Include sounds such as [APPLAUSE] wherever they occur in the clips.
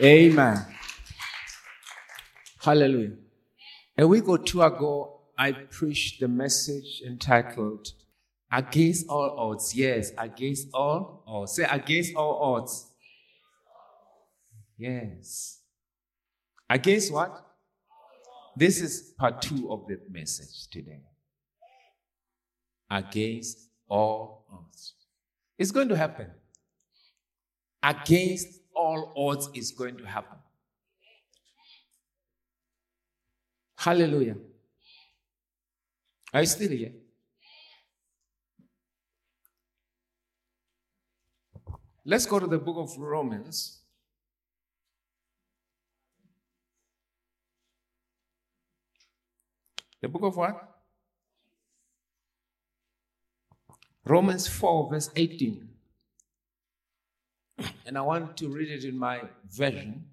Amen. Hallelujah. A week or two ago, I preached the message entitled Against All Odds. Yes, against all odds. Say against all odds. Yes. Against what? This is part two of the message today. Against all odds. It's going to happen. Against all odds is going to happen. Hallelujah. Are you still here? Let's go to the book of Romans. The book of what? Romans 4, verse 18. And I want to read it in my version.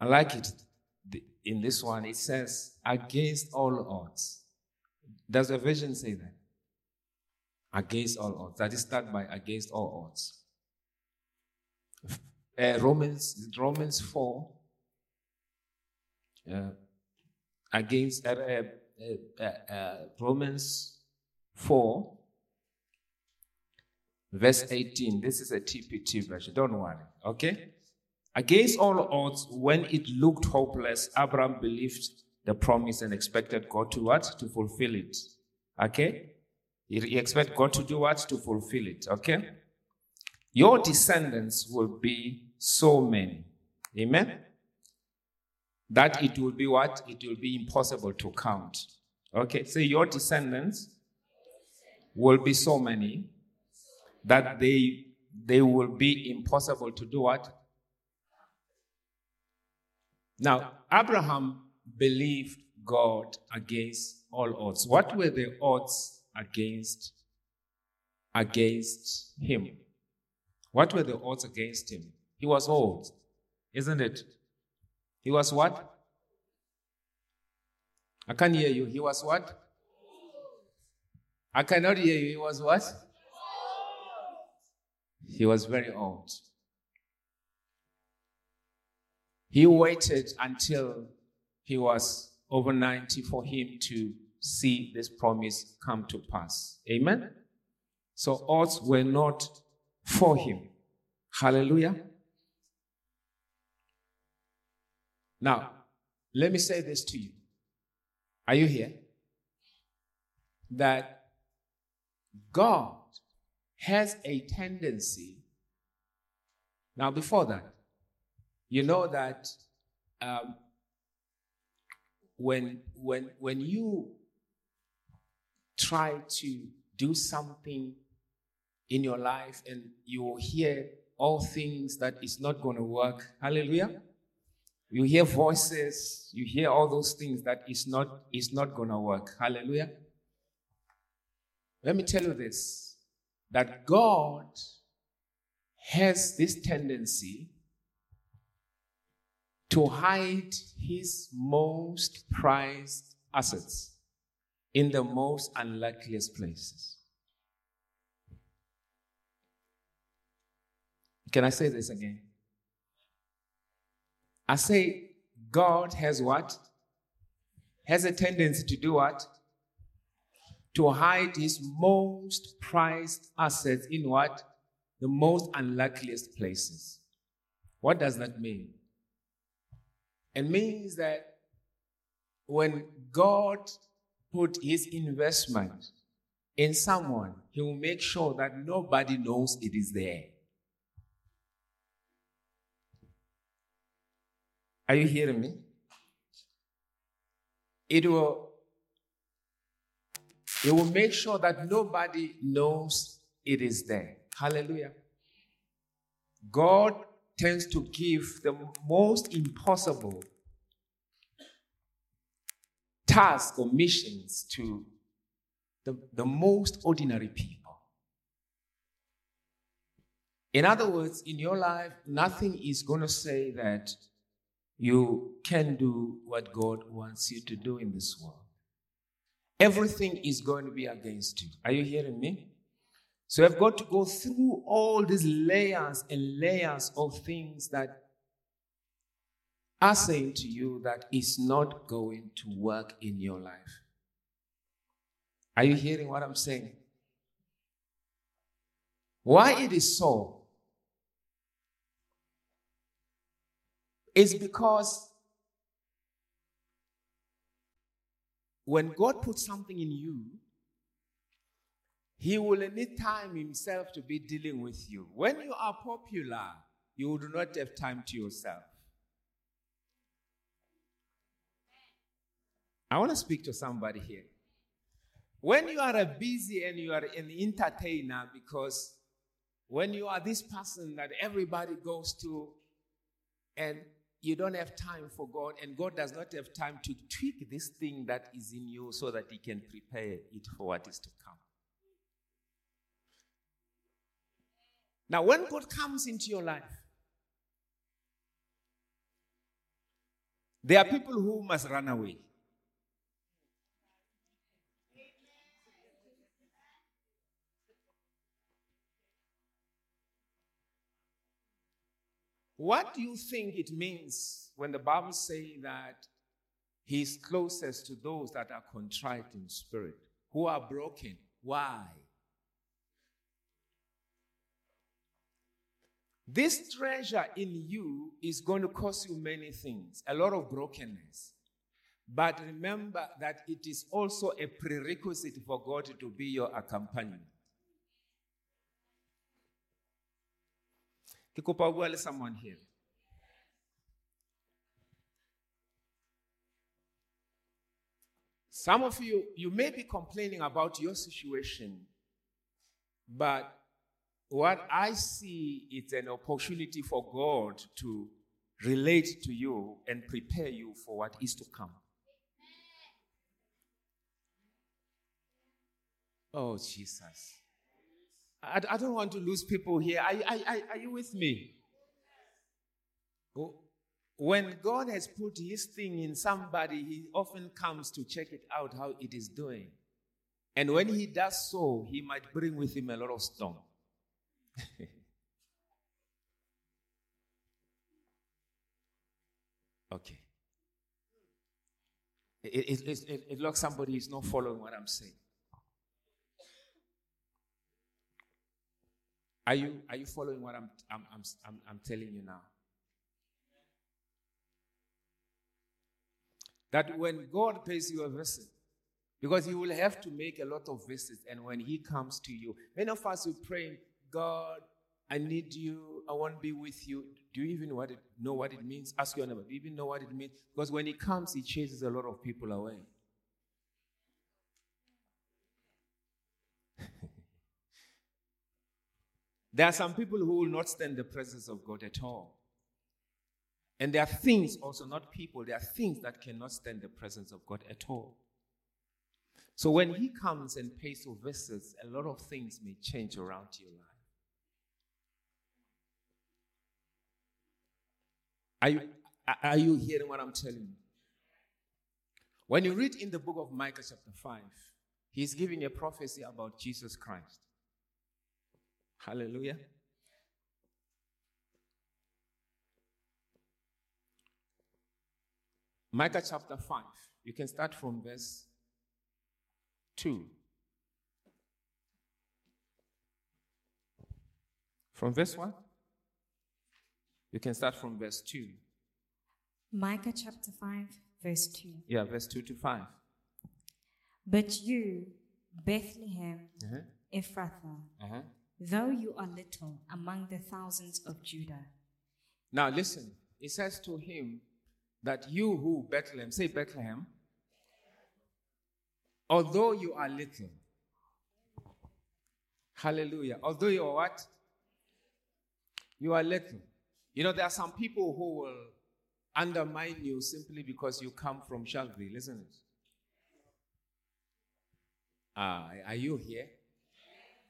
I like it in this one. It says, against all odds. Does the version say that? Against all odds. That is start by against all odds. Uh, Romans, Romans 4, uh, against uh, uh, uh, uh Romans 4, verse 18. This is a TPT version. Don't worry. Okay? Against all odds, when it looked hopeless, Abraham believed the promise and expected God to what? To fulfill it. Okay? He expect God to do what? To fulfill it. Okay? Your descendants will be so many. Amen? That it will be what? It will be impossible to count. Okay? So your descendants will be so many that they they will be impossible to do what? Now, Abraham believed God against all odds. What were the odds against against him? What were the odds against him? He was old, isn't it? He was what? I can't hear you. He was what? I cannot hear you. He was what? He was very old. He waited until he was over 90 for him to see this promise come to pass. Amen? So odds were not for him. Hallelujah. Now, let me say this to you. Are you here? That God has a tendency. Now, before that, you know that um, when, when, when you try to do something in your life and you hear all things that is not going to work, hallelujah. You hear voices, you hear all those things that is not is not going to work. Hallelujah. Let me tell you this that God has this tendency to hide his most prized assets in the most unlikeliest places. Can I say this again? I say God has what? Has a tendency to do what? To hide his most prized assets in what? The most unlikeliest places. What does that mean? It means that when God put his investment in someone, he will make sure that nobody knows it is there. Are you hearing me? It will it will make sure that nobody knows it is there. Hallelujah. God tends to give the most impossible tasks or missions to the, the most ordinary people. In other words, in your life, nothing is going to say that you can do what God wants you to do in this world. Everything is going to be against you. Are you hearing me? So I've got to go through all these layers and layers of things that are saying to you that it's not going to work in your life. Are you hearing what I'm saying? Why it is so is because when God puts something in you, He will need time Himself to be dealing with you. When you are popular, you do not have time to yourself. I want to speak to somebody here. When you are a busy and you are an entertainer, because when you are this person that everybody goes to and you don't have time for God, and God does not have time to tweak this thing that is in you so that He can prepare it for what is to come. Now, when God comes into your life, there are people who must run away. What do you think it means when the Bible says that He is closest to those that are contrite in spirit, who are broken? Why? This treasure in you is going to cost you many things, a lot of brokenness. But remember that it is also a prerequisite for God to be your accompaniment. Ke kopa bua le someone here. Some of you, you may be complaining about your situation, but what I see is an opportunity for God to relate to you and prepare you for what is to come. Oh, Jesus. I, I don't want to lose people here. Are, are, are you with me? When God has put his thing in somebody, he often comes to check it out how it is doing. And when he does so, he might bring with him a lot of storm. [LAUGHS] okay. It, it, it, it, looks somebody is not following what I'm saying. Are you, are you following what I'm, I'm, I'm, I'm, I'm telling you now? That when God pays you a visit, because He will have to make a lot of visits, and when He comes to you, many of us will pray, God, I need you, I want to be with you. Do you even what it, know what it means? Ask your neighbor, do you even know what it means? Because when He comes, He chases a lot of people away. There are some people who will not stand the presence of God at all. And there are things, also not people, there are things that cannot stand the presence of God at all. So when He comes and pays your visits, a lot of things may change around your life. Are you, are you hearing what I'm telling you? When you read in the book of Micah, chapter 5, he's giving a prophecy about Jesus Christ. Hallelujah. Micah chapter 5. You can start from verse 2. From verse 1? You can start from verse 2. Micah chapter 5, verse 2. Yeah, verse 2 to 5. But you, Bethlehem, Uh-huh. Ephrathah, Uh-huh. Though you are little among the thousands of Judah, Now listen, it says to him that you who, Bethlehem, say Bethlehem, although you are little, hallelujah, although you are what? You are little. You know, there are some people who will undermine you simply because you come from Shelby, isn't it? Ah, are you here?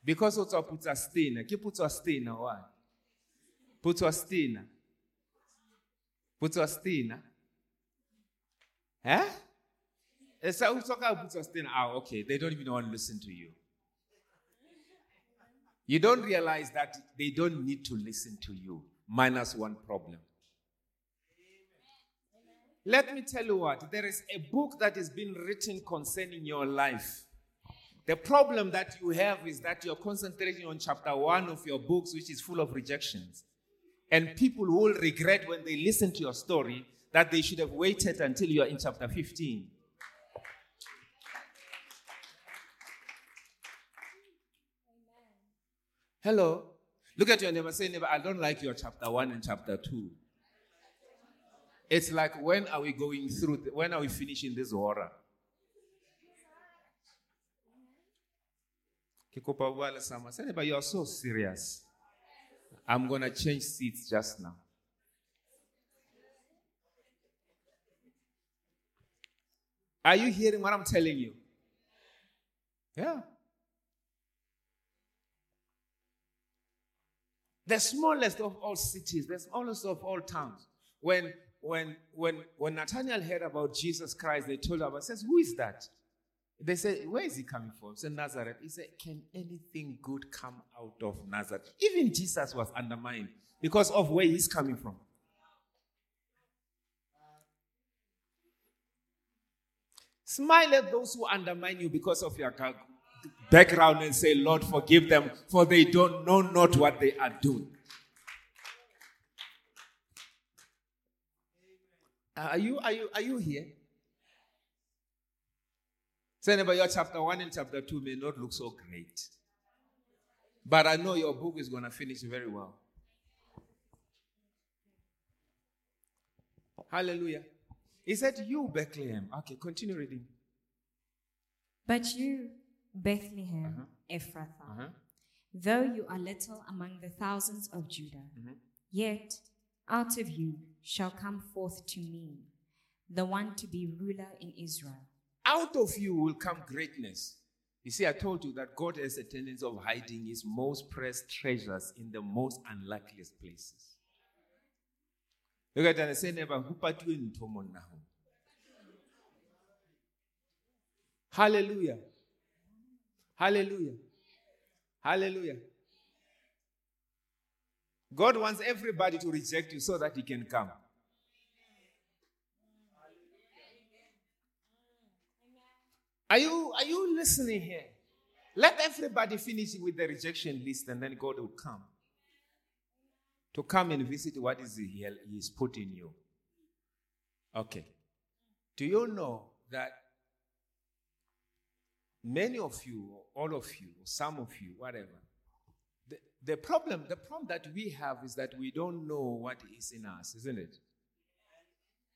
Because what's up put a stain? Keep put a stain or what? Put a stain. Put a stain. Eh? Put a stain. Ah, okay. They don't even want to listen to you. You don't realize that they don't need to listen to you, minus one problem. Let me tell you what, there is a book that is being written concerning your life. The problem that you have is that you're concentrating on chapter one of your books, which is full of rejections. And people will regret when they listen to your story that they should have waited until you are in chapter 15. Hello. Look at your neighbor. Say, neighbor, I don't like your chapter 1 and chapter 2. It's like, when are we going through? When are we finishing this horror? Say, neighbor, you're so serious. I'm going to change seats just now. Are you hearing what I'm telling you? Yeah. The smallest of all cities, the smallest of all towns. When when when when Nathaniel heard about Jesus Christ, they told him, says, Who is that? They said, Where is he coming from? He said, Nazareth. He said, Can anything good come out of Nazareth? Even Jesus was undermined because of where he's coming from. Smile at those who undermine you because of your background and say, Lord, forgive them, for they don't know not what they are doing. Uh, are you, are you, are you here? Say, neighbor, your chapter 1 and chapter 2 may not look so great. But I know your book is going to finish very well. Hallelujah. He said, You, Bethlehem. Okay, continue reading. But you, Bethlehem, uh-huh. Ephrathah, uh-huh. though you are little among the thousands of Judah, uh-huh. yet out of you shall come forth to me the one to be ruler in Israel. Out of you will come greatness. You see, I told you that God has a tendency of hiding his most precious treasures in the most unlikeliest places. Look at that and say, never, Hallelujah. Hallelujah. Hallelujah. God wants everybody to reject you so that he can come. Are you, are you listening here? Let everybody finish with the rejection list and then God will come. To come and visit what is he, he's put in you. Okay. Do you know that many of you, all of you, some of you, whatever, the, the problem, the problem that we have is that we don't know what is in us, isn't it?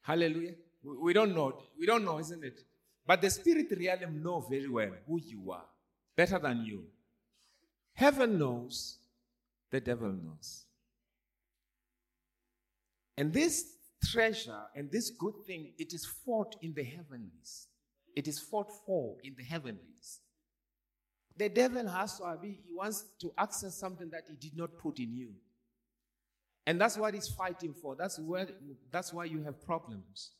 Hallelujah. We, we don't know. We don't know, isn't it? But the spirit realm know very well who you are, better than you. Heaven knows, the devil knows. And this treasure and this good thing, it is fought in the heavenlies. It is fought for in the heavenlies. The devil has to be, he wants to access something that he did not put in you. And that's what he's fighting for. That's where that's why you have problems.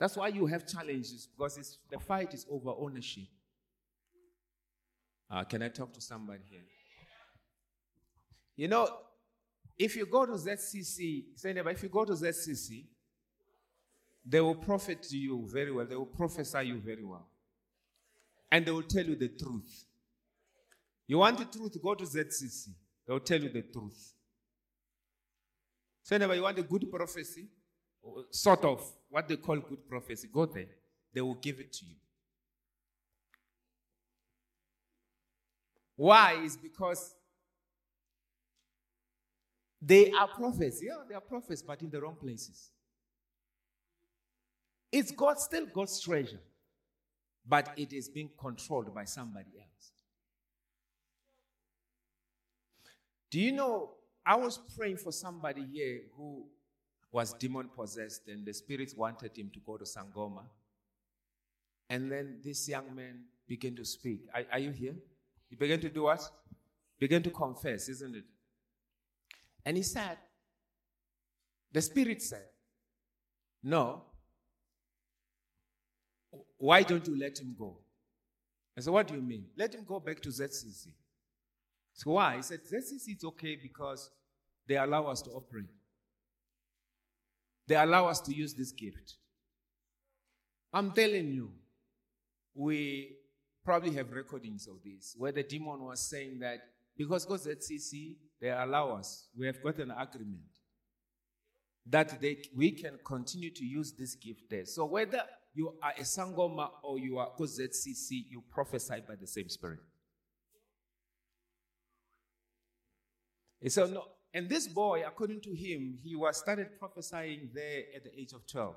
That's why you have challenges, because the fight is over ownership. Uh, can I talk to somebody here? You know, if you go to ZCC, say never, if you go to ZCC, they will profit to you very well. They will prophesy you very well. And they will tell you the truth. You want the truth, go to ZCC. They will tell you the truth. Say never, you want a good prophecy, sort of what they call good prophecy, go there. They will give it to you. Why? Is because they are prophets. Yeah, they are prophets, but in the wrong places. It's God, still God's treasure, but it is being controlled by somebody else. Do you know? I was praying for somebody here who was demon possessed, and the spirits wanted him to go to Sangoma. And then this young man began to speak. Are, are you here? He began to do what? Began to confess, isn't it? And he said, the spirit said, No. Why don't you let him go? I said, What do you mean? Let him go back to ZCC. So why? He said, ZCC is okay because they allow us to operate. They allow us to use this gift. I'm telling you, we probably have recordings of this where the demon was saying that because God ZCC, they allow us. We have got an agreement that they, we can continue to use this gift there. So whether you are a Sangoma or you are ZCC, you prophesy by the same spirit. Said, no. And this boy, according to him, he was started prophesying there at the age of 12.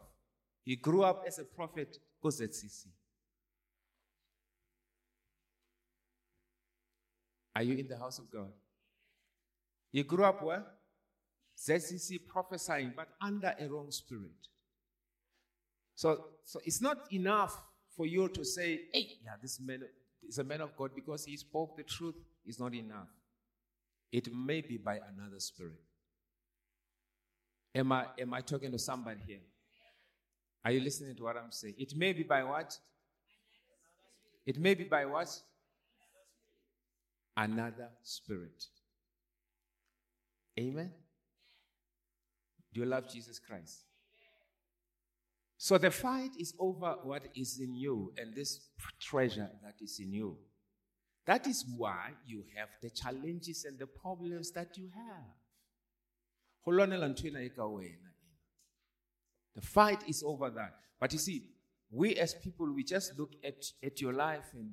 He grew up as a prophet, ZCC. Are you in the house of God? You grew up where? ZCC prophesying, but under a wrong spirit. So, so it's not enough for you to say, hey, yeah, this man is a man of God because he spoke the truth. It's not enough. It may be by another spirit. Am I, am I talking to somebody here? Are you listening to what I'm saying? It may be by what? It may be by what? Another spirit. Amen. Do you love Jesus Christ? So the fight is over what is in you and this treasure that is in you. That is why you have the challenges and the problems that you have. The fight is over that. But you see, we as people, we just look at, at your life and,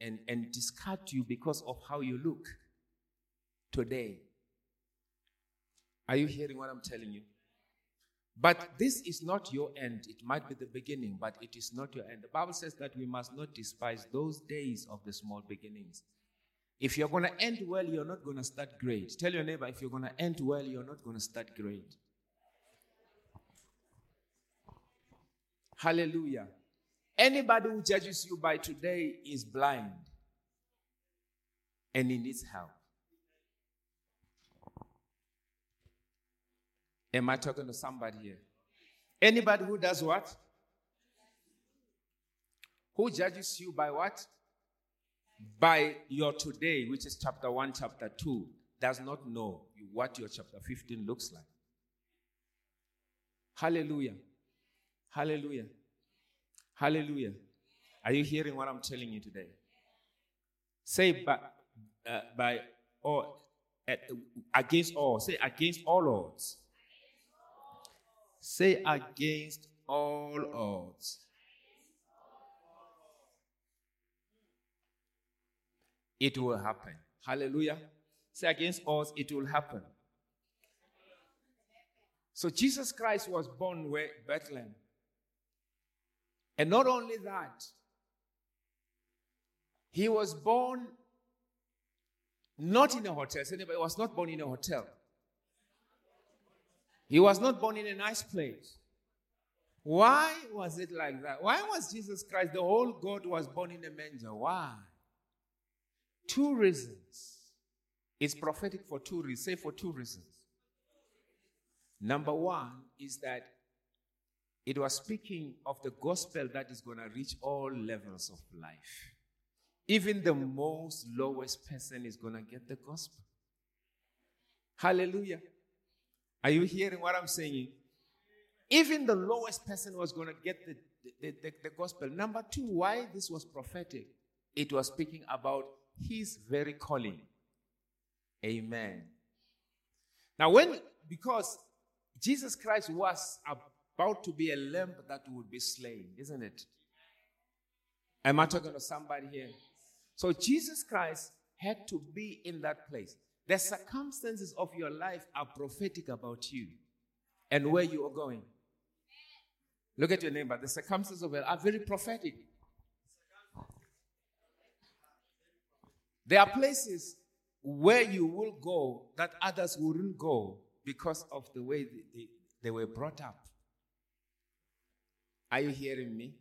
and, and discard you because of how you look today. Are you hearing what I'm telling you? But this is not your end. It might be the beginning, but it is not your end. The Bible says that we must not despise those days of the small beginnings. If you're going to end well, you're not going to start great. Tell your neighbor, if you're going to end well, you're not going to start great. Hallelujah. Anybody who judges you by today is blind and he needs help. Am I talking to somebody here? Anybody who does what? Who judges you by what? By your today, which is chapter 1, chapter 2, does not know what your chapter 15 looks like. Hallelujah. Hallelujah. Hallelujah. Are you hearing what I'm telling you today? Say by, uh, by or against all. Say against all odds. Say against all odds. It will happen. Hallelujah. Say against odds, it will happen. So Jesus Christ was born where Bethlehem. And not only that, he was born not in a hotel. Anybody was not born in a hotel. He was not born in a nice place. Why was it like that? Why was Jesus Christ, the whole God, was born in a manger? Why? Two reasons. It's prophetic for two reasons. Say for two reasons. Number one is that it was speaking of the gospel that is going to reach all levels of life. Even the most lowest person is going to get the gospel. Hallelujah. Are you hearing what I'm saying? Even the lowest person was going to get the, the, the, the, gospel. Number two, why this was prophetic? It was speaking about his very calling. Amen. Now, when, because Jesus Christ was about to be a lamb that would be slain, isn't it? Am I talking to somebody here? So, Jesus Christ had to be in that place. The circumstances of your life are prophetic about you and where you are going. Look at your neighbor. The circumstances of it are very prophetic. There are places where you will go that others wouldn't go because of the way they, they, they were brought up. Are you hearing me?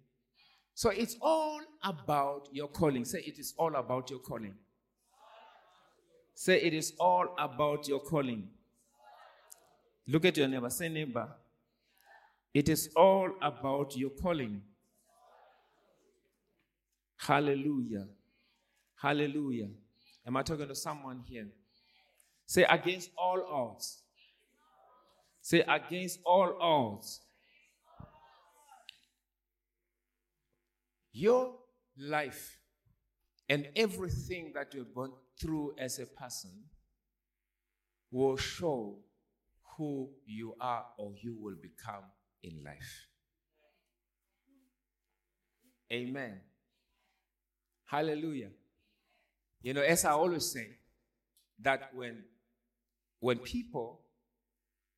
So it's all about your calling. Say it is all about your calling. Say, it is all about your calling. Look at your neighbor. Say, neighbor. It is all about your calling. Hallelujah. Hallelujah. Am I talking to someone here? Say, against all odds. Say, against all odds. Your life and everything that you've gone through as a person will show who you are or you will become in life. Amen. Hallelujah. You know, as I always say, that when when people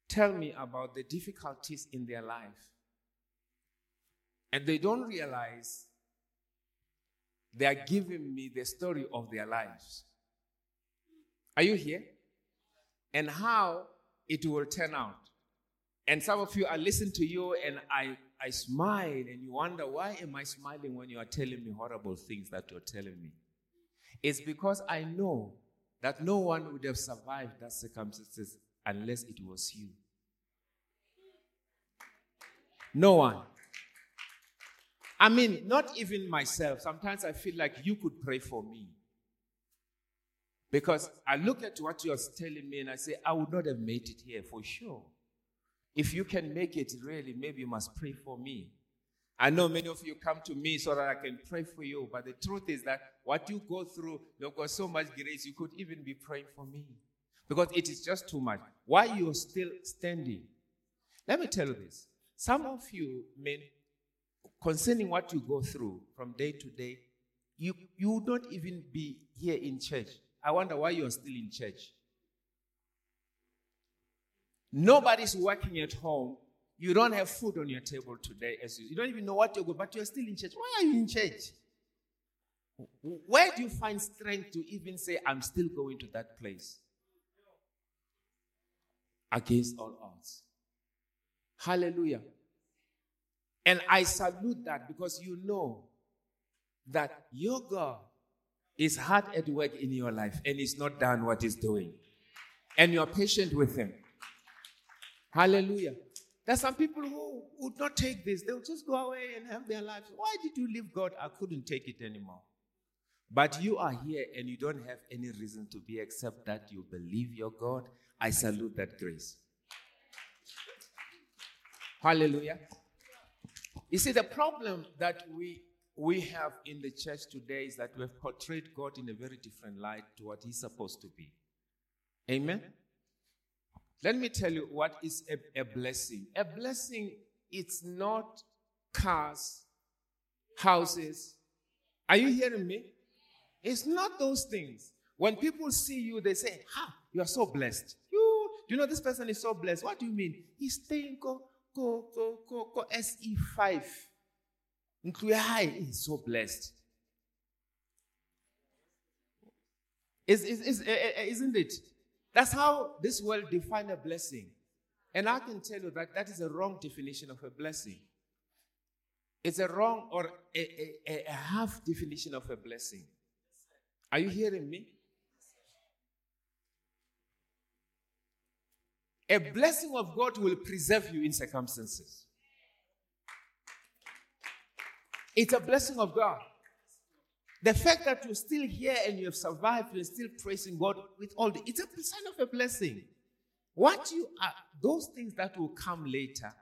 tell me about the difficulties in their life and they don't realize they are giving me the story of their lives. Are you here? And how it will turn out. And some of you, I listen to you and I, I smile and you wonder, why am I smiling when you are telling me horrible things that you're telling me? It's because I know that no one would have survived that circumstances unless it was you. No one. I mean, not even myself. Sometimes I feel like you could pray for me. Because I look at what you're telling me and I say, I would not have made it here for sure. If you can make it, really, maybe you must pray for me. I know many of you come to me so that I can pray for you, but the truth is that what you go through, you've got so much grace, you could even be praying for me. Because it is just too much. Why you're still standing? Let me tell you this. Some of you may concerning what you go through from day to day, you, you would not even be here in church. I wonder why you're still in church. Nobody's working at home. You don't have food on your table today. As you, you don't even know what you're going, but you're still in church. Why are you in church? Where do you find strength to even say, I'm still going to that place? Against all odds. Hallelujah. And I salute that because you know that your God is hard at work in your life and is not done what he's doing. And you're patient with him. Hallelujah. There's some people who would not take this. They'll just go away and have their lives. Why did you leave God? I couldn't take it anymore. But you are here and you don't have any reason to be except that you believe your God. I salute that grace. Hallelujah. You see, the problem that we, we have in the church today is that we have portrayed God in a very different light to what He's supposed to be. Amen? Let me tell you what is a, a blessing. A blessing, it's not cars, houses. Are you hearing me? It's not those things. When people see you, they say, Ha, you are so blessed. You, you know this person is so blessed? What do you mean? He's staying, go, go, go, go, go, SE5. High is so blessed. Is, is, is, eh, eh, eh, isn't it? That's how this world define a blessing. And I can tell you that that is a wrong definition of a blessing. It's a wrong or a, a, a half definition of a blessing. Are you hearing me? A blessing of God will preserve you in circumstances. It's a blessing of God. The fact that you're still here and you have survived, you're still praising God with all the, it's a sign of a blessing. What you are, those things that will come later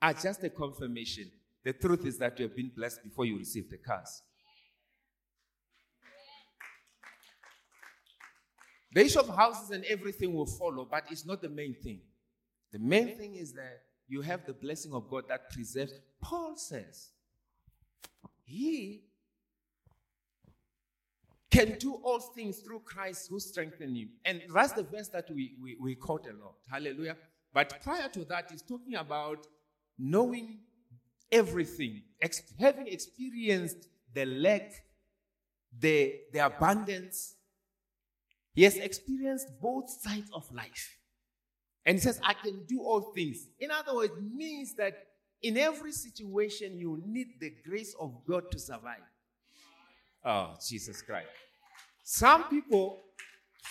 are just a confirmation. The truth is that you have been blessed before you received the curse. The issue of houses and everything will follow, but it's not the main thing. The main thing is that you have the blessing of God that preserves. Paul says, He can do all things through Christ who strengthens him. And that's the verse that we, we, we quote a lot. Hallelujah. But prior to that, he's talking about knowing everything, ex- having experienced the lack, the, the abundance, he has experienced both sides of life. And he says, I can do all things. In other words, means that in every situation, you need the grace of God to survive. Oh, Jesus Christ. Some people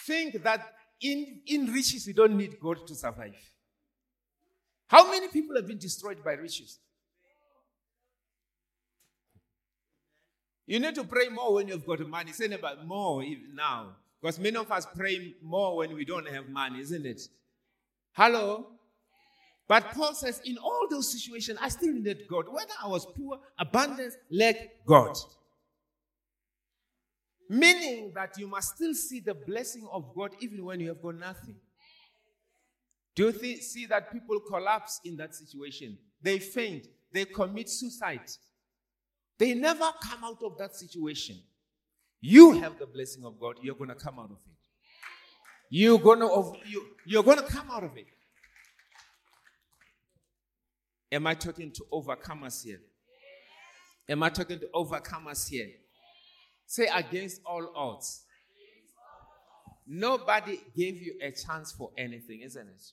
think that in, in riches, you don't need God to survive. How many people have been destroyed by riches? You need to pray more when you've got money. Say about more now. Because many of us pray more when we don't have money, isn't it? Hello? But Paul says, in all those situations, I still needed God. Whether I was poor, abundance, let God. Meaning that you must still see the blessing of God even when you have got nothing. Do you th- see that people collapse in that situation? They faint, they commit suicide. They never come out of that situation. You have the blessing of God, you're going to come out of it. You're going to you, you're going to come out of it. Am I talking to overcomers here? Am I talking to overcomers here? Say against all odds. Nobody gave you a chance for anything, isn't it?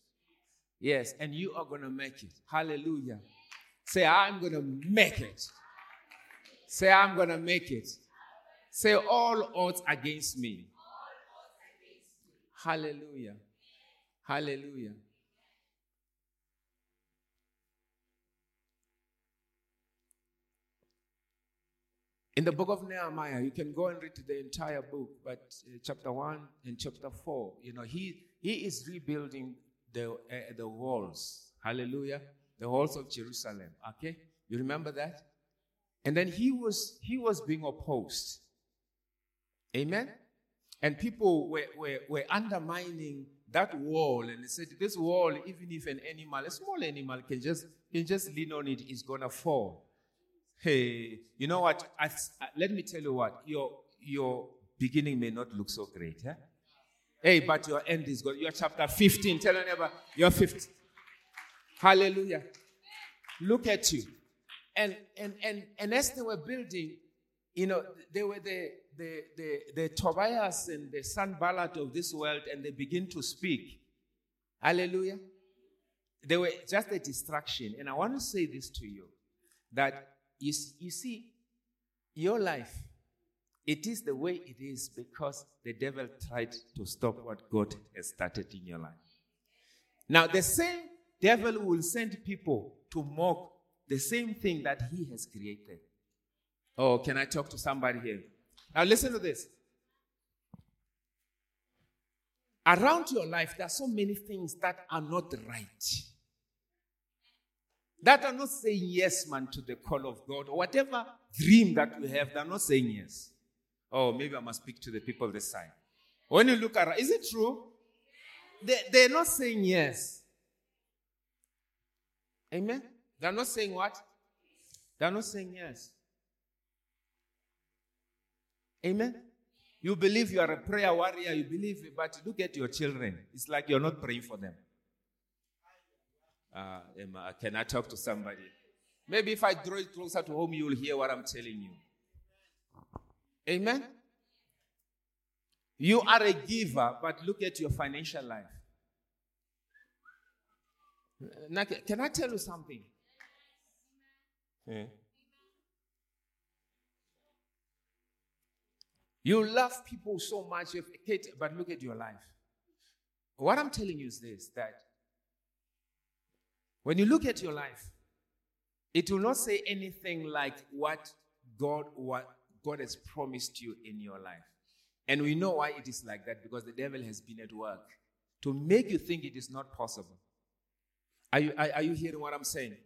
Yes, and you are going to make it. Hallelujah. Say, I'm going to make it. Say, I'm going to make it. Say, all odds against me. Hallelujah. Hallelujah. In the book of Nehemiah, you can go and read the entire book, but uh, chapter 1 and chapter 4, you know, he, he is rebuilding the, uh, the walls. Hallelujah. The walls of Jerusalem. Okay? You remember that? And then he was he was being opposed. Amen. And people were, were, were undermining that wall, and they said, This wall, even if an animal, a small animal, can just can just lean on it, is gonna fall. Hey, you know what? I, I, let me tell you what. Your your beginning may not look so great, eh? Hey, but your end is good. You're chapter 15. Tell your neighbor, you're 15. Hallelujah. Look at you. And and and and as they were building, you know, they were the the the, the Tobias and the Sanballat of this world, and they begin to speak. Hallelujah. They were just a distraction. And I want to say this to you that you, you see, your life, it is the way it is because the devil tried to stop what God has started in your life. Now, the same devil will send people to mock the same thing that he has created. Oh, can I talk to somebody here? Now, listen to this. Around your life, there are so many things that are not right. That are not saying yes, man, to the call of God, or whatever dream that we have, they're not saying yes. Oh, maybe I must speak to the people this side. When you look around, is it true? They, they're not saying yes. Amen? They're not saying what? They're not saying yes. Amen? You believe you are a prayer warrior, you believe, but look at your children. It's like you're not praying for them. Uh, can I talk to somebody? Maybe if I draw it closer to home, you will hear what I'm telling you. Amen? You are a giver, but look at your financial life. Now, can I tell you something? Yeah. You love people so much, but look at your life. What I'm telling you is this that when you look at your life, it will not say anything like what God what God has promised you in your life. And we know why it is like that because the devil has been at work to make you think it is not possible. Are you, are, are you hearing what I'm saying?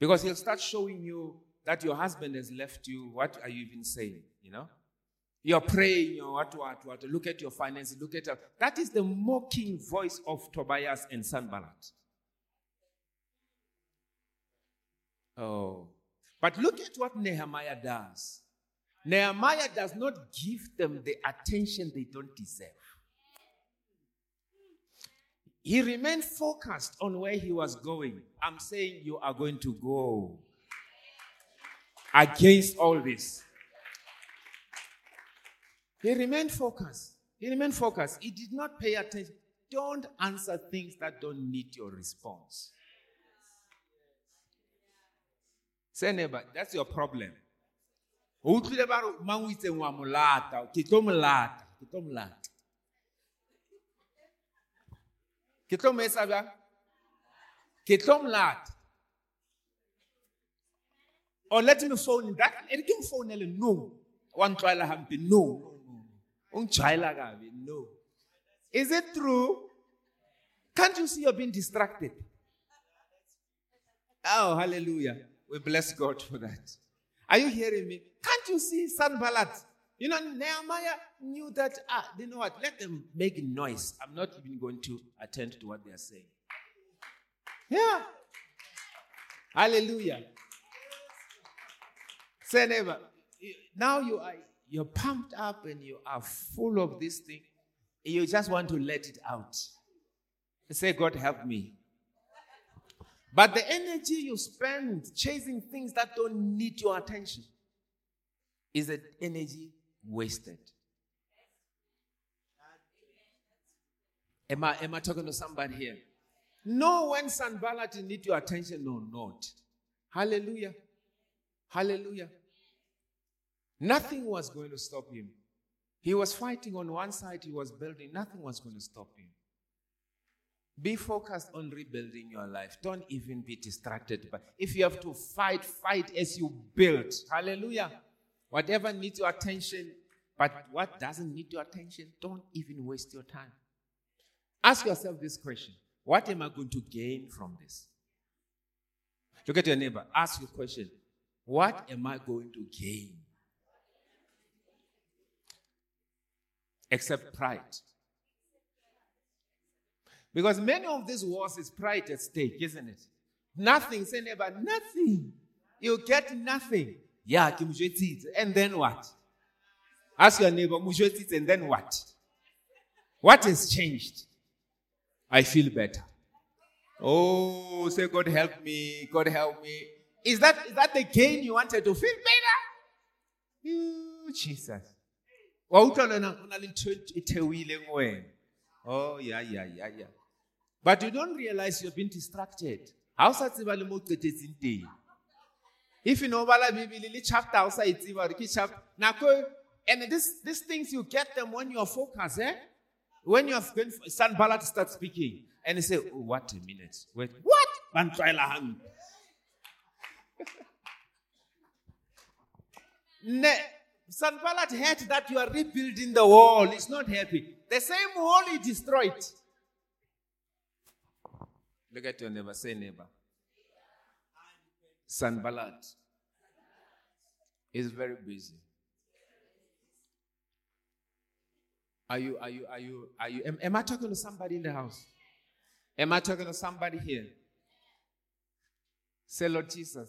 Because he'll start showing you that your husband has left you. What are you even saying? You know? You're praying, you know, what, what, what. Look at your finances, look at that. That is the mocking voice of Tobias and Sanballat. Oh. But look at what Nehemiah does. Nehemiah does not give them the attention they don't deserve. He remained focused on where he was going. I'm saying you are going to go against all this. He remained focused. He remained focused. He did not pay attention. Don't answer things that don't need your response. Say neighbor, that's your problem. o or let me phone that no no no ungijwayela kabi no. Is it true? Can't you see you're being distracted? Oh hallelujah. We bless god for that. Are you hearing me? Can't you see sanballat? You know nehemiah knew that ah you know what? Let them make noise. I'm not even going to attend to what they are saying. Yeah. Hallelujah. Say neighbor now you are you're pumped up and you are full of this thing. You just want to let it out. Say, God, help me. But the energy you spend chasing things that don't need your attention is an energy wasted. Am I, am I talking to somebody here? Know when Sanballat need your attention or not. Hallelujah. Hallelujah. Nothing was going to stop him. He was fighting on one side, he was building, nothing was going to stop him. Be focused on rebuilding your life. Don't even be distracted. But if you have to fight, fight as you build. Hallelujah. Whatever needs your attention, but what doesn't need your attention, don't even waste your time. Ask yourself this question What am I going to gain from this? Look at your neighbor. Ask your question What am I going to gain? Except pride. Because many of these wars is pride at stake, isn't it? Nothing, say never, nothing. You get nothing. Yeah, and then what? Ask your neighbor, and then what? What has changed? I feel better. Oh, say, God help me, God help me. Is that, is that the gain you wanted to feel better? You, Jesus wa utlwa lena go na le ntho e theoileng wena. Oh yeah yeah yeah yeah but you don't realize you've been distracted. Ha o sa tseba le mo qetetseng teng. If you know bala bibele le chapter o sa e tseba gore ke chapter nako and this, these things you get them when you are focused eh? When you have been Sanballat start speaking and you say oh, what a minute. Wait what? Bantlwaela hampe. [LAUGHS] Ne Sanballat heard that you are rebuilding the wall. He's not happy. The same wall he destroyed. Look at your neighbor. Say neighbor. Sanballat is very busy. Are you, are you, are you, are you, am, am I talking to somebody in the house? Am I talking to somebody here? Say, Lord Jesus,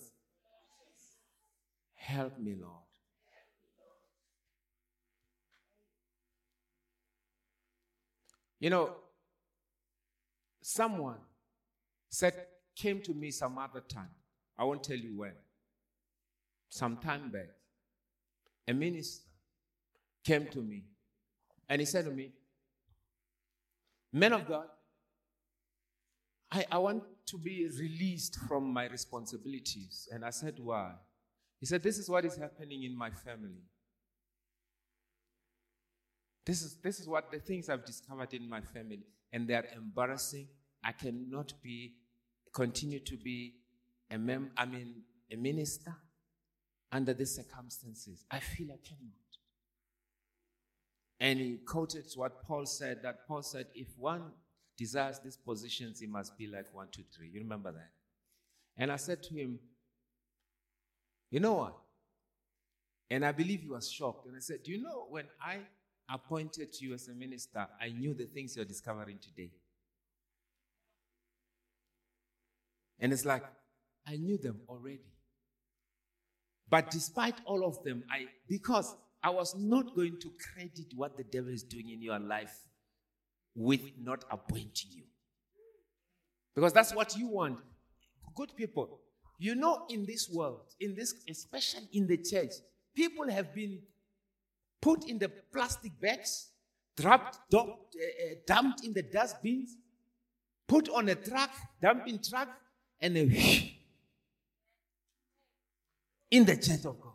help me, Lord. You know, someone said, came to me some other time. I won't tell you when. Some time back, a minister came to me and he said to me, Men of God, I, I want to be released from my responsibilities. And I said, Why? He said, This is what is happening in my family. This is, this is what the things I've discovered in my family, and they're embarrassing. I cannot be, continue to be a mem, I mean, a minister under these circumstances. I feel I cannot. And he quoted what Paul said that Paul said, if one desires these positions, he must be like one, two, three. You remember that? And I said to him, You know what? And I believe he was shocked. And I said, Do you know when I appointed you as a minister, I knew the things you're discovering today. And it's like, I knew them already. But despite all of them, I because I was not going to credit what the devil is doing in your life with not appointing you. Because that's what you want. Good people, you know, in this world, in this, especially in the church, people have been put in the plastic bags, dropped, dumped, uh, dumped in the dustbins, put on a truck, dumping truck, and a [LAUGHS] whoosh, in the church of God.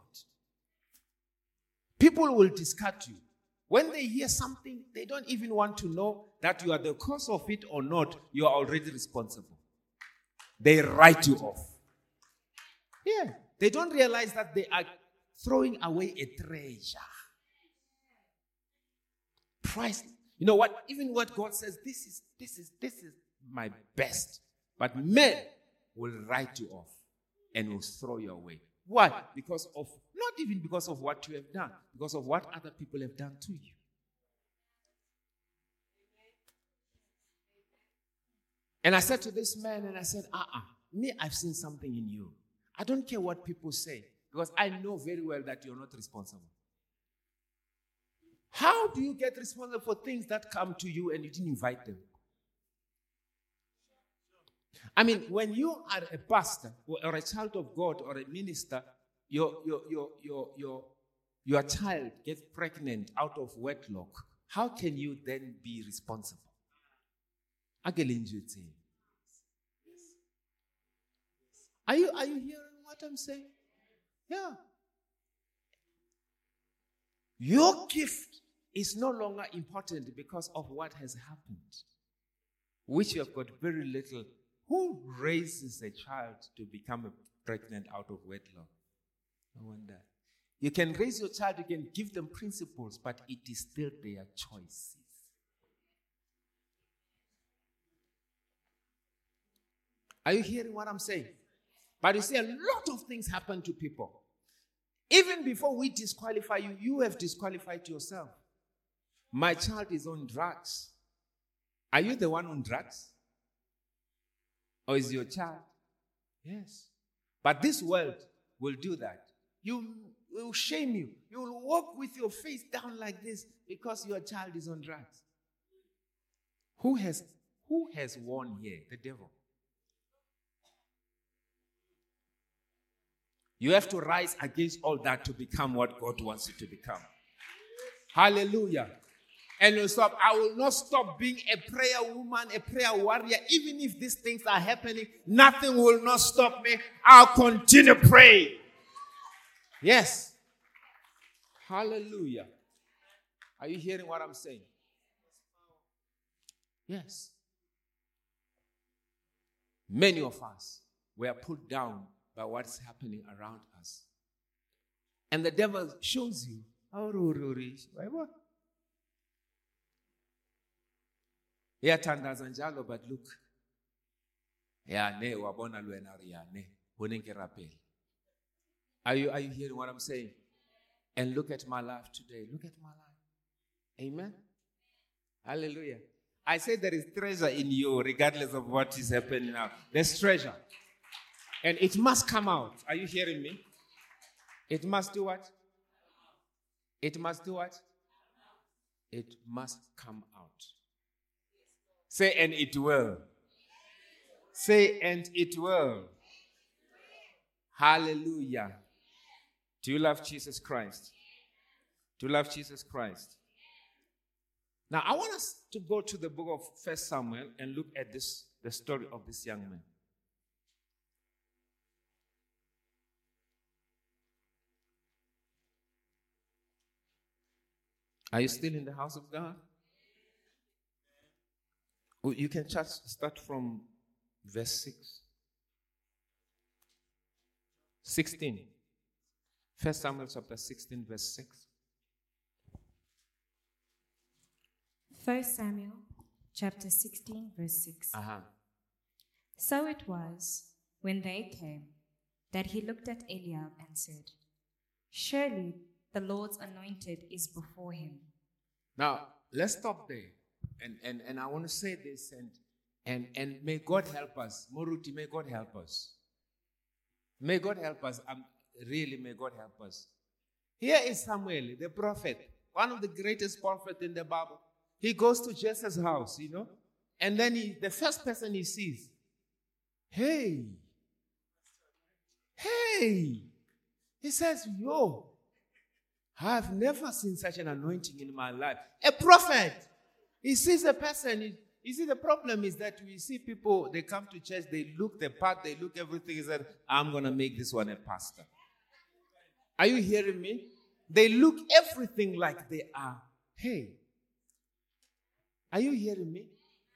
People will discard you. When they hear something, they don't even want to know that you are the cause of it or not. You are already responsible. They write you off. Yeah. They don't realize that they are throwing away a treasure. Price. You know what? Even what God says, this is this is this is my best. But men will write you off and will throw you away. Why? Because of not even because of what you have done, because of what other people have done to you. And I said to this man, and I said, uh uh-uh, me, I've seen something in you. I don't care what people say, because I know very well that you're not responsible. How do you get responsible for things that come to you and you didn't invite them? I mean, when you are a pastor or a child of God or a minister, your, your, your, your, your, your child gets pregnant out of wedlock, how can you then be responsible? Are you, are you hearing what I'm saying? Yeah. Your gift is no longer important because of what has happened, which you have got very little. Who raises a child to become a pregnant out of wedlock? No wonder. You can raise your child, you can give them principles, but it is still their choices. Are you hearing what I'm saying? But you see, a lot of things happen to people. Even before we disqualify you, you have disqualified yourself. My child is on drugs. Are you the one on drugs? Or is your child? Yes. But this world will do that. You will shame you. You will walk with your face down like this because your child is on drugs. Who has who has won here? The devil. You have to rise against all that to become what God wants you to become. Hallelujah. And you stop. I will not stop being a prayer woman, a prayer warrior. Even if these things are happening, nothing will not stop me. I'll continue praying. Yes. Hallelujah. Are you hearing what I'm saying? Yes. Many of us were put down by what's happening around us. And the devil shows you. Iyathandaza njalo but look yane wabona lwena riyane bonenkeraphela are you, are you hearing what i'm saying and look at my life today look at my life amen hallelujah i say there is treasure in you regardless of what is happening now there's treasure and it must come out. Are you hearing me? It must do what? It must do what? It must come out. Say, and it will. Say, and it will. Hallelujah. Do you love Jesus Christ? Do you love Jesus Christ? Now, I want us to go to the book of First Samuel and look at this, the story of this young man. Are you still in the house of God? You can just start from verse 6. 16. First Samuel chapter 16, verse 6. First Samuel chapter 16, verse 6. Uh-huh. So it was when they came that he looked at Eliab and said, Surely the Lord's anointed is before him. Now, let's stop there. And, and, and I want to say this, and, and, and may God help us. Moruti, may God help us. May God help us. Um, really, may God help us. Here is Samuel, the prophet, one of the greatest prophets in the Bible. He goes to Jesse's house, you know, and then he, the first person he sees, hey, hey, he says, yo, I've never seen such an anointing in my life. A prophet. He sees a person. He, you see, the problem is that we see people, they come to church, they look the part, they look everything. He said, I'm going to make this one a pastor. Are you hearing me? They look everything like they are. Hey, are you hearing me?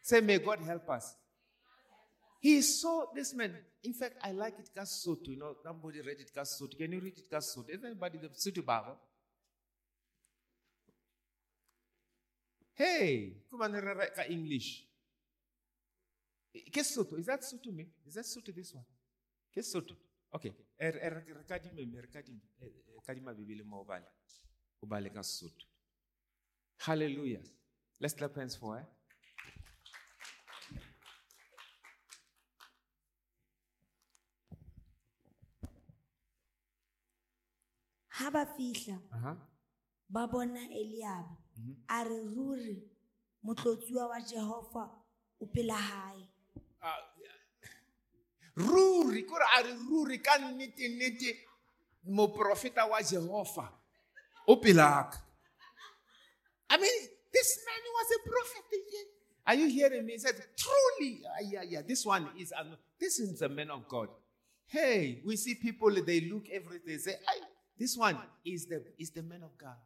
Say, may God help us. He saw this man. In fact, I like it Kasutu. You know, somebody read it Kasutu. Can you read it Kasutu? Is anybody the Sutu Bible? Hey, come on, write English. Kesoto, is that Sutu me? Is that Sutu this one? Kesoto. Okay. Er, er, rekadime, rekadime, rekadime bibili mo ubale. Ubale Kasutu. Hallelujah. Let's clap hands for her. ha ba fihla Uh-huh. Bona a re ruri motlotsiwa wa jehova o pela hae. Ruri kore a re ruri ka nnete-nnete moprofeta wa jehova o pelaka i mean this man was a prophet are you hearing me? He said truly ah, yeah yeah this one is this is a man of god. Hey we see people they look everything say "Aye, this one is the is the man of god